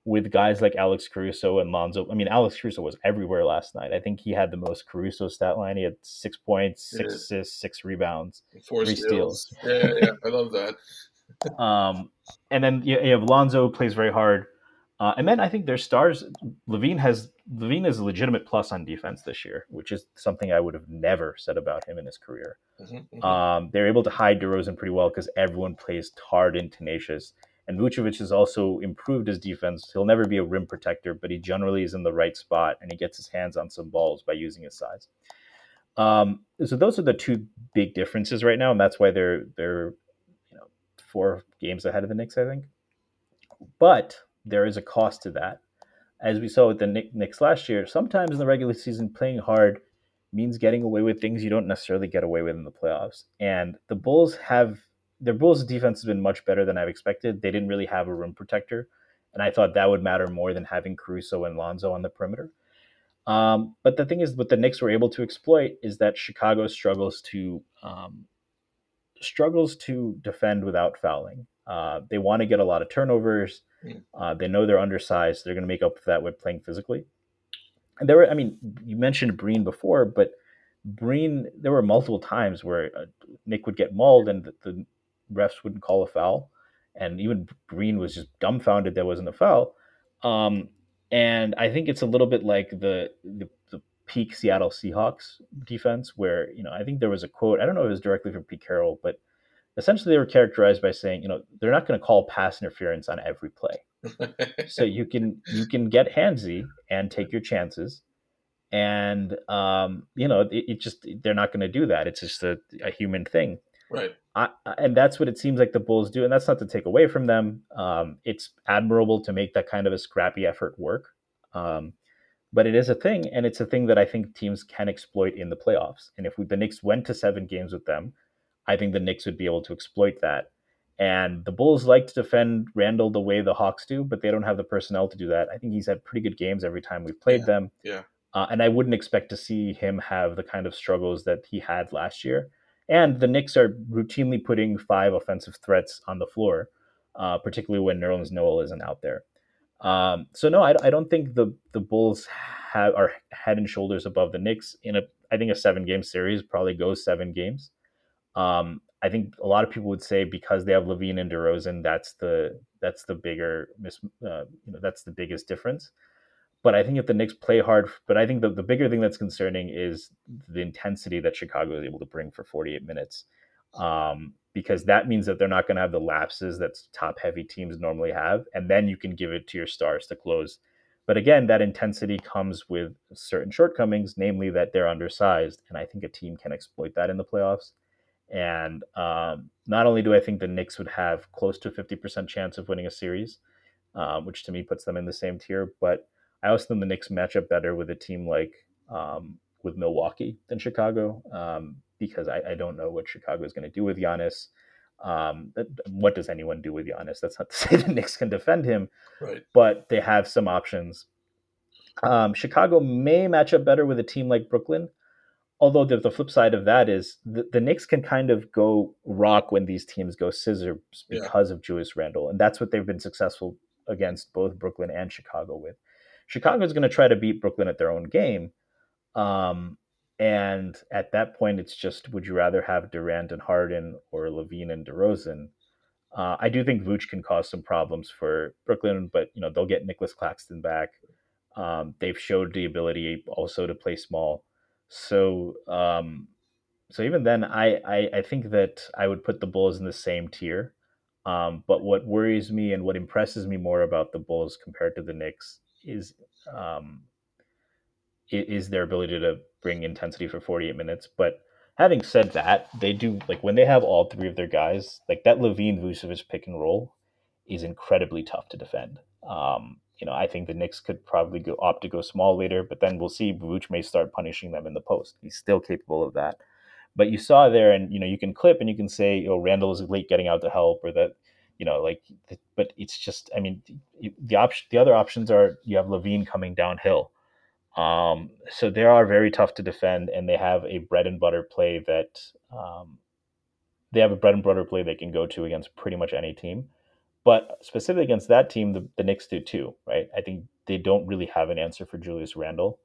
with guys like Alex Caruso and Lonzo. I mean, Alex Caruso was everywhere last night. I think he had the most Caruso stat line. He had six points, six yeah. assists, six rebounds, Four three steals. steals. Yeah, yeah, I love that. um, and then you, you have Lonzo plays very hard. Uh, and then I think their stars, LaVine has LaVine is a legitimate plus on defense this year, which is something I would have never said about him in his career. Mm-hmm, mm-hmm. Um, they're able to hide DeRozan pretty well because everyone plays hard and tenacious. And Vucevic has also improved his defense. He'll never be a rim protector, but he generally is in the right spot and he gets his hands on some balls by using his size. Um, so those are the two big differences right now, and that's why they're they're four games ahead of the Knicks, I think. But there is a cost to that. As we saw with the Knicks last year, sometimes in the regular season, playing hard means getting away with things you don't necessarily get away with in the playoffs. And the Bulls have their Bulls defense has been much better than I've expected. They didn't really have a rim protector, and I thought that would matter more than having Caruso and Lonzo on the perimeter. Um, but the thing is, what the Knicks were able to exploit is that Chicago struggles to um, struggles to defend without fouling. Uh, they want to get a lot of turnovers. Uh, they know they're undersized. They're going to make up for that with playing physically. And there were, I mean, you mentioned Breen before, but Breen, there were multiple times where uh, Knick would get mauled and the, the, refs wouldn't call a foul, and even Breen was just dumbfounded there wasn't a foul. Um, and I think it's a little bit like the, the peak Seattle Seahawks defense, where you know I think there was a quote. I don't know if it was directly from Pete Carroll, but essentially they were characterized by saying, you know, they're not going to call pass interference on every play. so you can you can get handsy and take your chances, and um, you know it, it just they're not going to do that. It's just a, a human thing. Right. I, and that's what it seems like the Bulls do. And that's not to take away from them. Um, it's admirable to make that kind of a scrappy effort work. Um, but it is a thing, and it's a thing that I think teams can exploit in the playoffs. And if we, the Knicks went to seven games with them, I think the Knicks would be able to exploit that. And the Bulls like to defend Randle the way the Hawks do, but they don't have the personnel to do that. I think he's had pretty good games every time we've played yeah. them. Yeah. Uh, and I wouldn't expect to see him have the kind of struggles that he had last year. And the Knicks are routinely putting five offensive threats on the floor, uh, particularly when Nerlens Noel isn't out there. Um, so no, I, I, don't think the the Bulls have are head and shoulders above the Knicks in a I think a seven game series probably goes seven games. Um, I think a lot of people would say because they have LaVine and DeRozan, that's the that's the bigger mis, uh, you know that's the biggest difference. But I think if the Knicks play hard, but I think the, the bigger thing that's concerning is the intensity that Chicago is able to bring for 48 minutes. Um, because that means that they're not going to have the lapses that top heavy teams normally have. And then you can give it to your stars to close. But again, that intensity comes with certain shortcomings, namely that they're undersized. And I think a team can exploit that in the playoffs. And um, not only do I think the Knicks would have close to a 50% chance of winning a series, um, which to me puts them in the same tier, but I also think the Knicks match up better with a team like um, with Milwaukee than Chicago um, because I, I, don't know what Chicago is going to do with Giannis. Um, what does anyone do with Giannis? That's not to say the Knicks can defend him, right. but they have some options. Um, Chicago may match up better with a team like Brooklyn, although the, the flip side of that is the, the Knicks can kind of go rock when these teams go scissors because yeah. of Julius Randle, and that's what they've been successful against both Brooklyn and Chicago with. Chicago is going to try to beat Brooklyn at their own game, um, and at that point, it's just would you rather have Durant and Harden or LaVine and DeRozan? Uh, I do think Vooch can cause some problems for Brooklyn, but you know they'll get Nicolas Claxton back. Um, they've showed the ability also to play small. So um, so even then, I, I, I think that I would put the Bulls in the same tier. Um, but what worries me and what impresses me more about the Bulls compared to the Knicks is um, is their ability to bring intensity for 48 minutes. But having said that, they do like when they have all three of their guys, like that LaVine Vucevic pick and roll is incredibly tough to defend. Um, you know, I think the Knicks could probably go opt to go small later, but then we'll see. Vooch may start punishing them in the post. He's still capable of that. But you saw there, and you know, you can clip and you can say, you know, Randle is late getting out to help," or that, you know, like. But it's just, I mean, the option, the other options are you have LaVine coming downhill, um, so they are very tough to defend, and they have a bread and butter play that um, they have a bread and butter play they can go to against pretty much any team. But specifically against that team, the, the Knicks do too, right? I think they don't really have an answer for Julius Randle.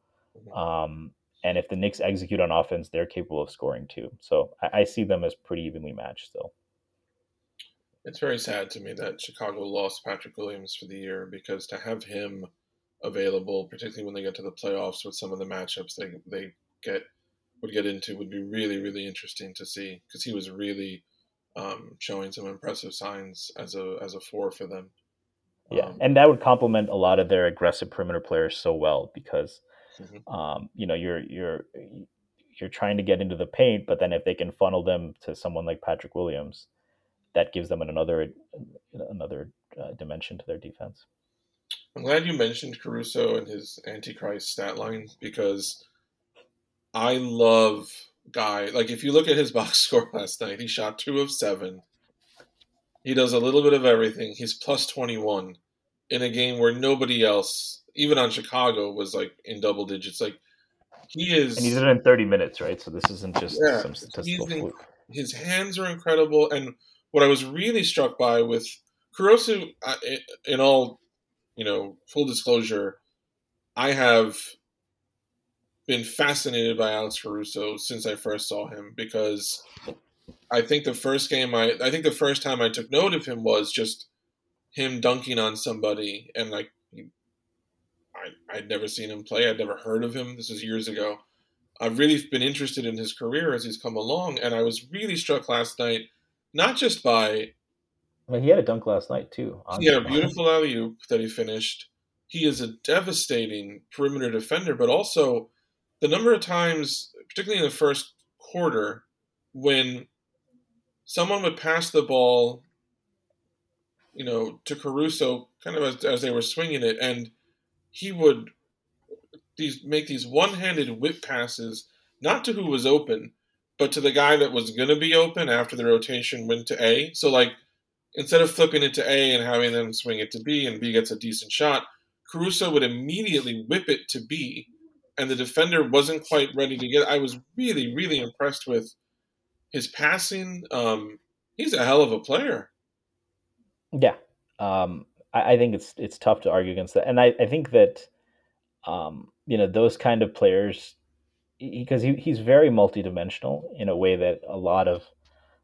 Um, and if the Knicks execute on offense, they're capable of scoring too. So I, I, see them as pretty evenly matched still. It's very sad to me that Chicago lost Patrick Williams for the year because to have him available, particularly when they get to the playoffs with some of the matchups they they get would get into, would be really really interesting to see because he was really um, showing some impressive signs as a as a four for them. Yeah, um, and that would complement a lot of their aggressive perimeter players so well because mm-hmm. um, you know you're you're you're trying to get into the paint, but then if they can funnel them to someone like Patrick Williams, that gives them another another uh, dimension to their defense. I'm glad you mentioned Caruso and his Antichrist stat line because I love guy. Like if you look at his box score last night, he shot two of seven. He does a little bit of everything. He's plus twenty one in a game where nobody else, even on Chicago, was like in double digits. Like he is, and he's in in thirty minutes, right? So this isn't just yeah, some statistical in, His hands are incredible, and what I was really struck by with Caruso, in all, you know, full disclosure, I have been fascinated by Alex Caruso since I first saw him because I think the first game I I think the first time I took note of him was just him dunking on somebody and like I I'd never seen him play. I'd never heard of him. This was years ago. I've really been interested in his career as he's come along, and I was really struck last night, not just by. I mean, he had a dunk last night too. He had a beautiful alley oop that he finished. He is a devastating perimeter defender, but also the number of times, particularly in the first quarter, when someone would pass the ball, you know, to Caruso, kind of as, as they were swinging it, and he would these make these one-handed whip passes, not to who was open, but to the guy that was going to be open after the rotation went to A. So like instead of flipping it to A and having them swing it to B and B gets a decent shot, Caruso would immediately whip it to B and the defender wasn't quite ready to get. I was really, really impressed with his passing. Um, he's a hell of a player. Yeah, um, I, I, think it's it's tough to argue against that, and I, I think that um, you know those kind of players because he, he's very multidimensional in a way that a lot of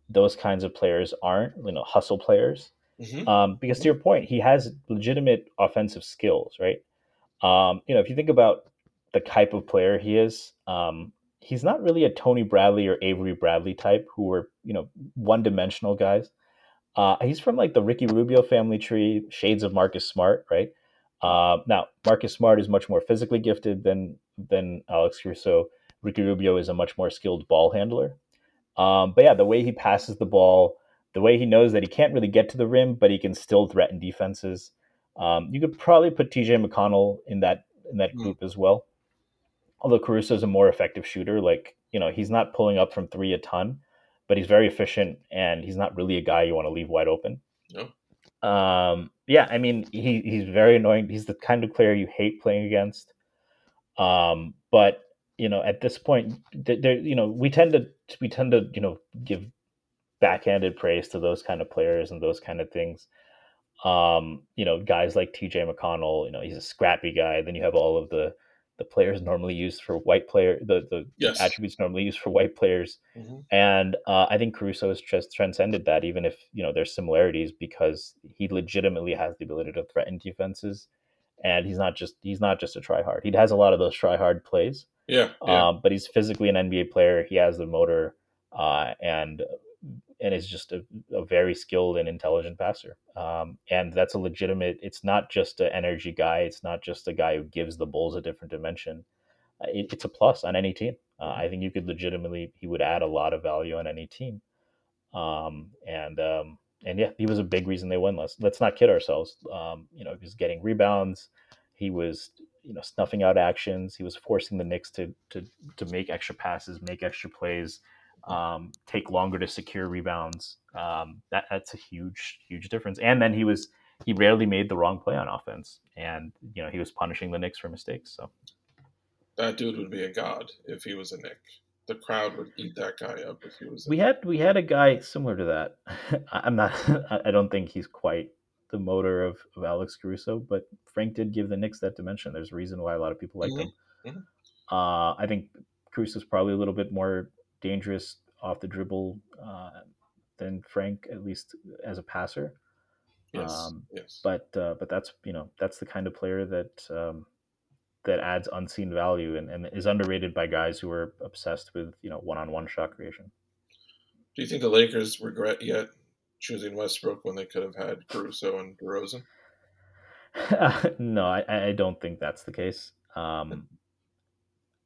those kinds of players aren't. You know, hustle players. Mm-hmm. Um, because to your point, he has legitimate offensive skills, right? Um, you know, if you think about the type of player he is. Um, he's not really a Tony Bradley or Avery Bradley type who were, you know, one dimensional guys. Uh, he's from like the Ricky Rubio family tree, shades of Marcus Smart, right? Uh, now, Marcus Smart is much more physically gifted than than Alex Caruso. Ricky Rubio is a much more skilled ball handler. Um, but yeah, the way he passes the ball, the way he knows that he can't really get to the rim, but he can still threaten defenses. Um, you could probably put TJ McConnell in that in that hmm. group mm. as well although Caruso is a more effective shooter, like you know he's not pulling up from three a ton, but he's very efficient and he's not really a guy you want to leave wide open. No. Um, yeah, I mean he he's very annoying. He's the kind of player you hate playing against. Um, but you know, at this point, there, you know, we tend to we tend to you know give backhanded praise to those kind of players and those kind of things. Um, you know, guys like TJ McConnell, you know, he's a scrappy guy. Then you have all of the the players normally used for white player, the the yes. attributes normally used for white players, mm-hmm. and uh, I think Caruso has just transcended that. Even if you know there's similarities, because he legitimately has the ability to threaten defenses, and he's not just he's not just a try hard. He has a lot of those try hard plays. Yeah, yeah. Um, but he's physically an NBA player. He has the motor, uh, and and is just a, a, very skilled and intelligent passer. Um, and that's a legitimate. It's not just an energy guy. It's not just a guy who gives the Bulls a different dimension. Uh, it, it's a plus on any team. Uh, I think you could legitimately he would add a lot of value on any team. Um, and um, and yeah, he was a big reason they won. Let's let's not kid ourselves. Um, you know, he was getting rebounds. He was you know snuffing out actions. He was forcing the Knicks to to to make extra passes, make extra plays um, take longer to secure rebounds. Um, that that's a huge huge difference. And then he was he rarely made the wrong play on offense, and you know he was punishing the Knicks for mistakes. So that dude would be a god if he was a Knick. The crowd would eat that guy up if he was. we had we had a guy similar to that. I'm not. I don't think he's quite the motor of, of Alex Caruso, but Frank did give the Knicks that dimension. There's a reason why a lot of people like mm-hmm. him. Mm-hmm. Uh, I think Caruso's probably a little bit more dangerous off the dribble uh, than Frank, at least as a passer. Yes. Um, yes. But uh, but that's you know that's the kind of player that um, that adds unseen value and, and is underrated by guys who are obsessed with you know one on one shot creation. Do you think the Lakers regret yet choosing Westbrook when they could have had Caruso and DeRozan? Uh, no, I, I don't think that's the case. Um,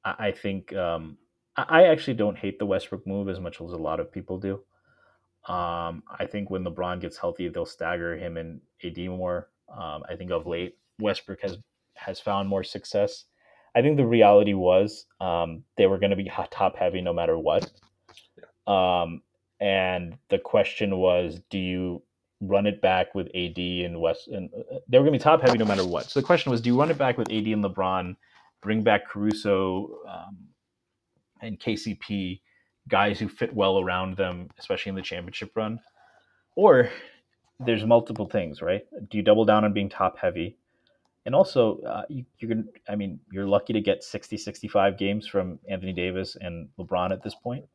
I, I think um, I actually don't hate the Westbrook move as much as a lot of people do. Um, I think when LeBron gets healthy, they'll stagger him and AD more. Um, I think of late Westbrook has has found more success. I think the reality was um, they were going to be top heavy no matter what. Yeah. Um, and the question was, do you run it back with AD and West? And uh, they were going to be top heavy no matter what. So the question was, do you run it back with AD and LeBron, bring back Caruso? Um, and KCP guys who fit well around them, especially in the championship run. Or there's multiple things, right? Do you double down on being top heavy? And also, uh, you, you're going I mean, you're lucky to get 60, 65 games from Anthony Davis and LeBron at this point.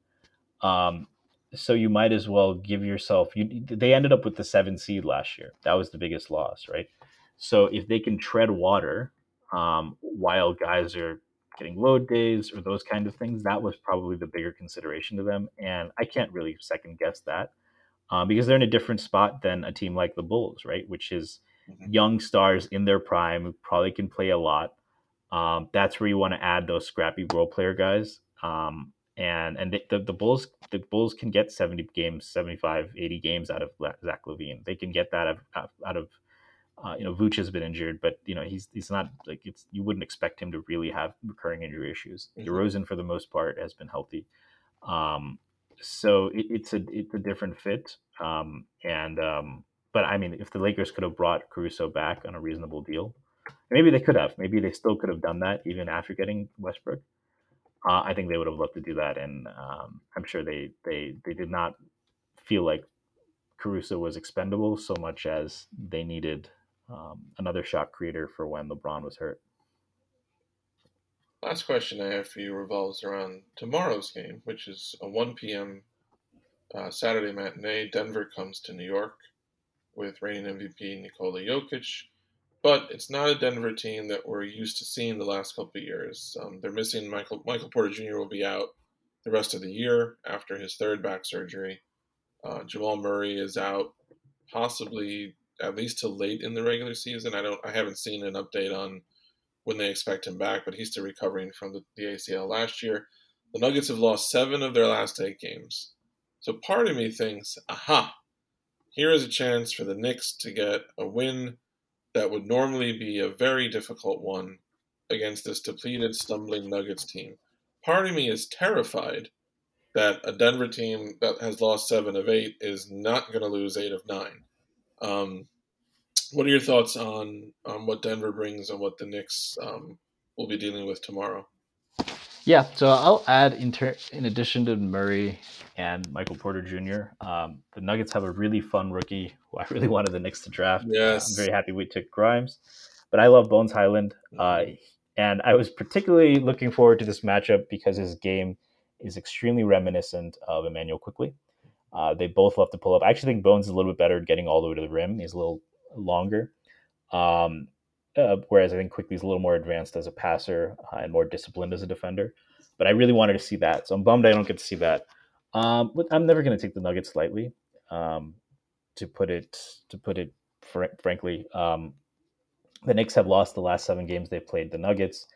Um, so you might as well give yourself, you, they ended up with the seven seed last year. That was the biggest loss, right? So if they can tread water um, while guys are getting load days or those kind of things, that was probably the bigger consideration to them. And I can't really second guess that uh, because they're in a different spot than a team like the Bulls, right? Which is mm-hmm. young stars in their prime who probably can play a lot. Um, that's where you want to add those scrappy role player guys. Um, and and the, the Bulls the Bulls can get 70 games, 75, 80 games out of Zach LaVine. They can get that out of, out of uh, you know, Vooch has been injured, but you know he's he's not like it's you wouldn't expect him to really have recurring injury issues. mm hmm DeRozan, for the most part, has been healthy, um, so it, it's a it's a different fit. Um, and um, but I mean, if the Lakers could have brought Caruso back on a reasonable deal, maybe they could have. Maybe they still could have done that even after getting Westbrook. Uh, I think they would have loved to do that, and um, I'm sure they they they did not feel like Caruso was expendable so much as they needed um, another shot creator for when LeBron was hurt. Last question I have for you revolves around tomorrow's game, which is a 1 p.m. Uh, Saturday matinee. Denver comes to New York with reigning MVP Nikola Jokic, but it's not a Denver team that we're used to seeing the last couple of years. Um, they're missing Michael Michael Porter Jr. will be out the rest of the year after his third back surgery. Uh, Jamal Murray is out, possibly at least till late in the regular season. I don't. I haven't seen an update on when they expect him back, but he's still recovering from the, the ACL last year. The Nuggets have lost seven of their last eight games. So part of me thinks, aha, here is a chance for the Knicks to get a win that would normally be a very difficult one against this depleted, stumbling Nuggets team. Part of me is terrified that a Denver team that has lost seven of eight is not going to lose eight of nine. Um, what are your thoughts on on what Denver brings and what the Knicks um, will be dealing with tomorrow? Yeah, so I'll add in, ter- in addition to Murray and Michael Porter Jr., um, the Nuggets have a really fun rookie who I really wanted the Knicks to draft. Yes. I'm very happy we took Grimes, but I love Bones Hyland. Uh, and I was particularly looking forward to this matchup because his game is extremely reminiscent of Immanuel Quickley. Uh, they both love to pull up. I actually think Bones is a little bit better at getting all the way to the rim. He's a little longer. Um, uh, whereas I think Quickley's a little more advanced as a passer uh, and more disciplined as a defender. But I really wanted to see that, so I'm bummed I don't get to see that. Um, but I'm never going to take the Nuggets lightly. Um, to put it to put it fr- frankly, um, the Knicks have lost the last seven games they've played the Nuggets.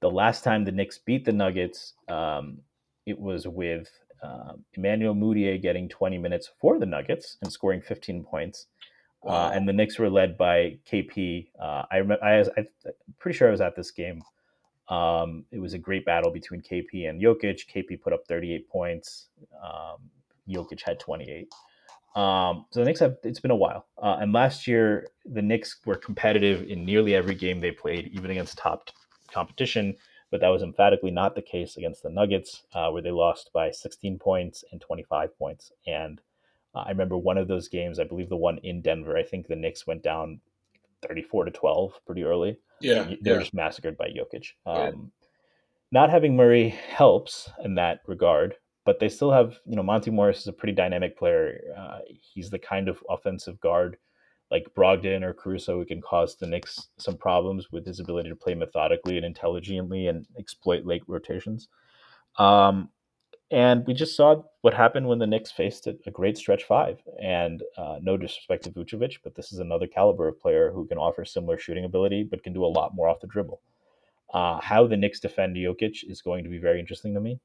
The last time the Knicks beat the Nuggets, um, it was with uh, Emmanuel Mudiay getting 20 minutes for the Nuggets and scoring 15 points. Uh, and the Knicks were led by KP. Uh, I remember, I was, I'm pretty sure I was at this game. Um, it was a great battle between KP and Jokic. KP put up 38 points. Um, Jokic had 28. Um, so the Knicks have, it's been a while. Uh, and last year, the Knicks were competitive in nearly every game they played, even against top competition. But that was emphatically not the case against the Nuggets, uh, where they lost by 16 points and 25 points. And uh, I remember one of those games, I believe the one in Denver, I think the Knicks went down 34 to 12 pretty early. Yeah. They were yeah. just massacred by Jokic. Um, not having Murray helps in that regard, but they still have, you know, Monte Morris is a pretty dynamic player. Uh, he's the kind of offensive guard like Brogdon or Caruso who can cause the Knicks some problems with his ability to play methodically and intelligently and exploit late rotations. Um, and we just saw what happened when the Knicks faced a, great stretch five. And uh, no disrespect to Vucevic, but this is another caliber of player who can offer similar shooting ability, but can do a lot more off the dribble. Uh, how the Knicks defend Jokic is going to be very interesting to me.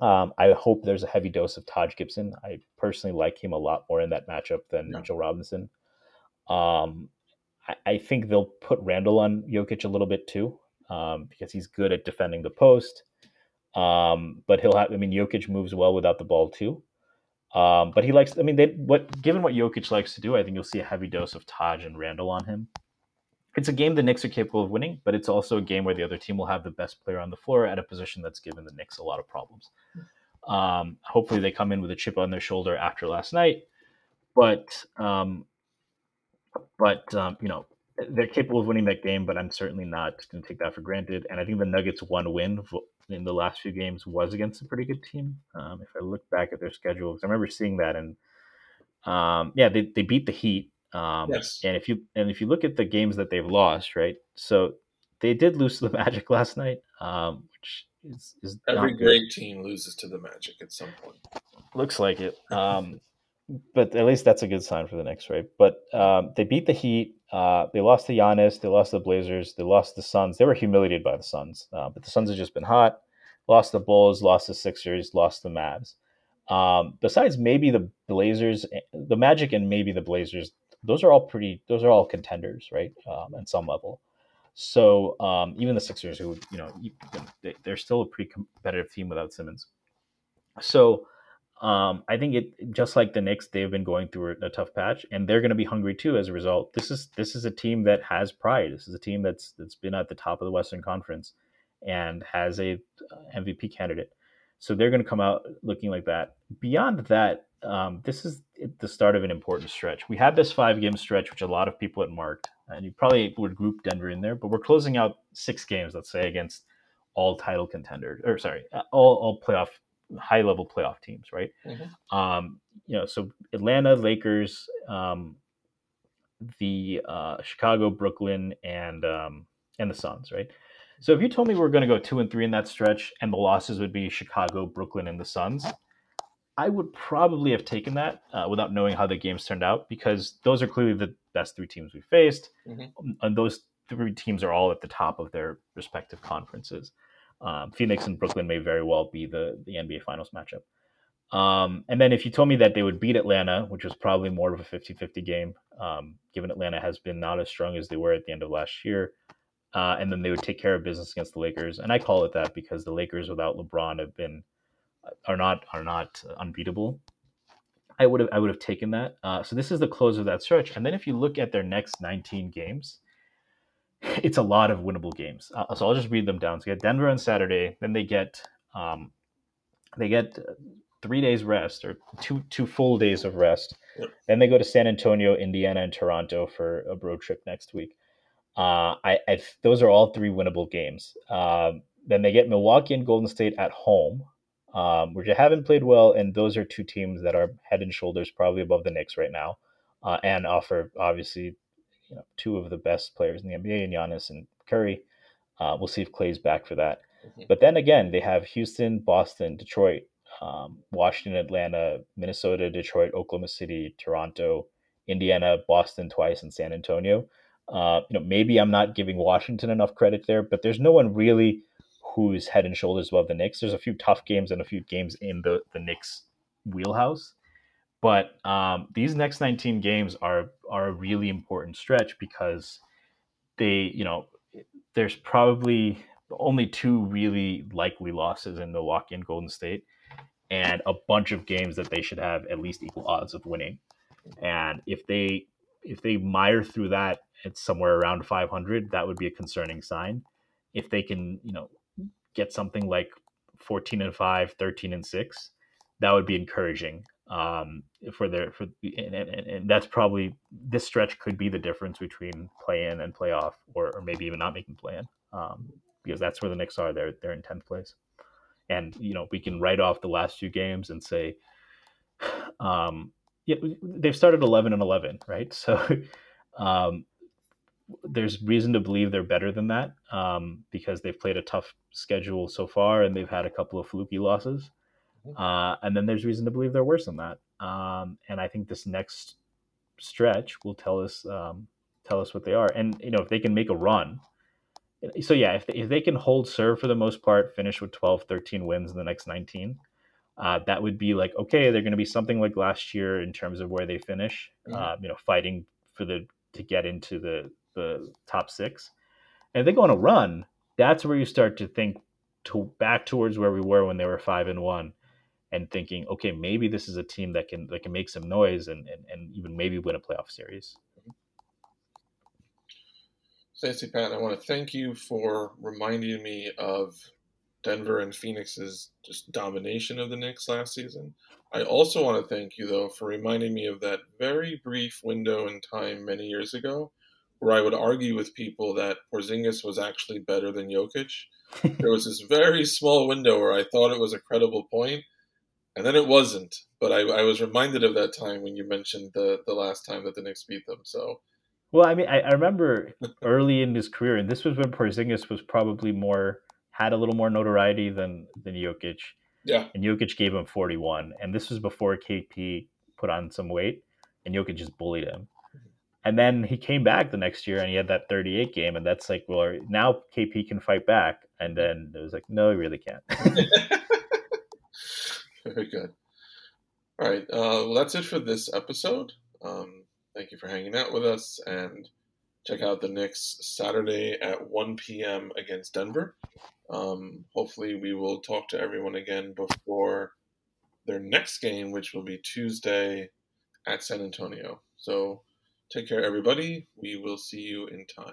Um, I hope there's a heavy dose of Taj Gibson. I personally like him a lot more in that matchup than Yeah. Mitchell Robinson. Um, I, I think they'll put Randle on Jokic a little bit too, um, because he's good at defending the post. Um, but he'll have. I mean, Jokic moves well without the ball too. Um, but he likes. I mean, they, what given what Jokic likes to do, I think you'll see a heavy dose of Taj and Randle on him. It's a game the Knicks are capable of winning, but it's also a game where the other team will have the best player on the floor at a position that's given the Knicks a lot of problems. Um, hopefully, they come in with a chip on their shoulder after last night, but um, but um, you know they're capable of winning that game. But I'm certainly not going to take that for granted. And I think the Nuggets' one win in the last few games was against a pretty good team. Um, if I look back at their schedule, 'cause I remember seeing that, and um, yeah, they, they beat the Heat. Um, Yes. And if you and if you look at the games that they've lost, right? So they did lose to the Magic last night, um, which is, is Every great team loses to the Magic at some point. Looks like it. Um, but at least that's a good sign for the Knicks, right? But um, they beat the Heat. Uh, they lost to Giannis. They lost the Blazers. They lost the Suns. They were humiliated by the Suns. Uh, but the Suns have just been hot. Lost the Bulls. Lost the Sixers. Lost the Mavs. Um, besides maybe the Blazers, the Magic, and maybe the Blazers, those are all pretty. Those are all contenders, right? Um, at some level. So um, even the Sixers, who you know, they're still a pretty competitive team without Simmons. So um, I think it just like the Knicks, they've been going through a, tough patch, and they're going to be hungry too as a result. This is this is a team that has pride. This is a team that's that's been at the top of the Western Conference and has a uh, MVP candidate. So they're going to come out looking like that. Beyond that, um, this is the start of an important stretch. We had this five game stretch, which a lot of people had marked, and you probably would group Denver in there. But we're closing out six games, let's say, against all title contenders, or sorry, all all playoff high level playoff teams, right? Mhm. Um, you know, so Atlanta, Lakers, um, the uh, Chicago, Brooklyn, and um, and the Suns, right? So if you told me we're going to go two and three in that stretch, and the losses would be Chicago, Brooklyn, and the Suns, I would probably have taken that uh, without knowing how the games turned out because those are clearly the best three teams we faced, Mhm. and those three teams are all at the top of their respective conferences. Um, Phoenix and Brooklyn may very well be the the NBA Finals matchup. Um, and then if you told me that they would beat Atlanta, which was probably more of a 50-50 game, um, given Atlanta has been not as strong as they were at the end of last year, uh, and then they would take care of business against the Lakers, and I call it that because the Lakers without LeBron have been are not are not unbeatable. I would have I would have taken that. Uh, so this is the close of that stretch, and then if you look at their next 19 games, it's a lot of winnable games. Uh, so I'll just read them down. So you get Denver on Saturday, then they get um, they get three days rest or two two full days of rest. Yep. Then they go to San Antonio, Indiana, and Toronto for a road trip next week. Uh, I, I those are all three winnable games. Uh, then they get Milwaukee and Golden State at home, um, which I haven't played well, and those are two teams that are head and shoulders probably above the Knicks right now, uh, and offer obviously you know two of the best players in the NBA, and Giannis and Curry. Uh, we'll see if Clay's back for that. Mm-hmm. But then again, they have Houston, Boston, Detroit, um, Washington, Atlanta, Minnesota, Detroit, Oklahoma City, Toronto, Indiana, Boston twice, and San Antonio. Uh, you know, maybe I'm not giving Washington enough credit there, but there's no one really who's head and shoulders above the Knicks. There's a few tough games and a few games in the the Knicks wheelhouse, but um, these next 19 games are are a really important stretch because they, you know, there's probably only two really likely losses in Milwaukee and Golden State and a bunch of games that they should have at least equal odds of winning. And if they if they mire through that at somewhere around 500, that would be a concerning sign. If they can, you know, get something like 14 and 5, 13 and 6, that would be encouraging um, for their for and, and, and, that's probably this stretch could be the difference between play in and playoff or, or maybe even not making play in um, because that's where the Knicks are. They're they're in 10th place and you know we can write off the last few games and say um yeah they've started 11 and 11 right so um there's reason to believe they're better than that um, because they've played a tough schedule so far and they've had a couple of fluky losses. Uh, and then there's reason to believe they're worse than that. Um, and I think this next stretch will tell us um, tell us what they are. And you know, if they can make a run, so yeah, if they, if they can hold serve for the most part, finish with 12, 13 wins in the next 19, uh, that would be like, okay, they're going to be something like last year in terms of where they finish, mm-hmm. uh, you know, fighting for the, to get into the, the top six. And if they go on a run, that's where you start to think to back towards where we were when they were five and one and thinking, okay, maybe this is a team that can, that can make some noise and, and, and even maybe win a playoff series. Stacey Pat, I want to thank you for reminding me of Denver and Phoenix's just domination of the Knicks last season. I also want to thank you, though, for reminding me of that very brief window in time many years ago where I would argue with people that Porzingis was actually better than Jokic. there was this very small window where I thought it was a credible point, and then it wasn't. But I, I was reminded of that time when you mentioned the, the last time that the Knicks beat them. So well, I mean, I, I remember early in his career, and this was when Porzingis was probably more had a little more notoriety than than Jokic. Yeah. And Jokic gave him 41, and this was before KP put on some weight, and Jokic just bullied him. And then he came back the next year, and he had that 38 game, and that's like, well, now KP can fight back. And then it was like, no, he really can't. Very good. All right. Uh, well, that's it for this episode. Um, Thank you for hanging out with us and check out the Knicks Saturday at 1 p.m. against Denver. Um, hopefully, we will talk to everyone again before their next game, which will be Tuesday at San Antonio. So, take care, everybody. We will see you in time.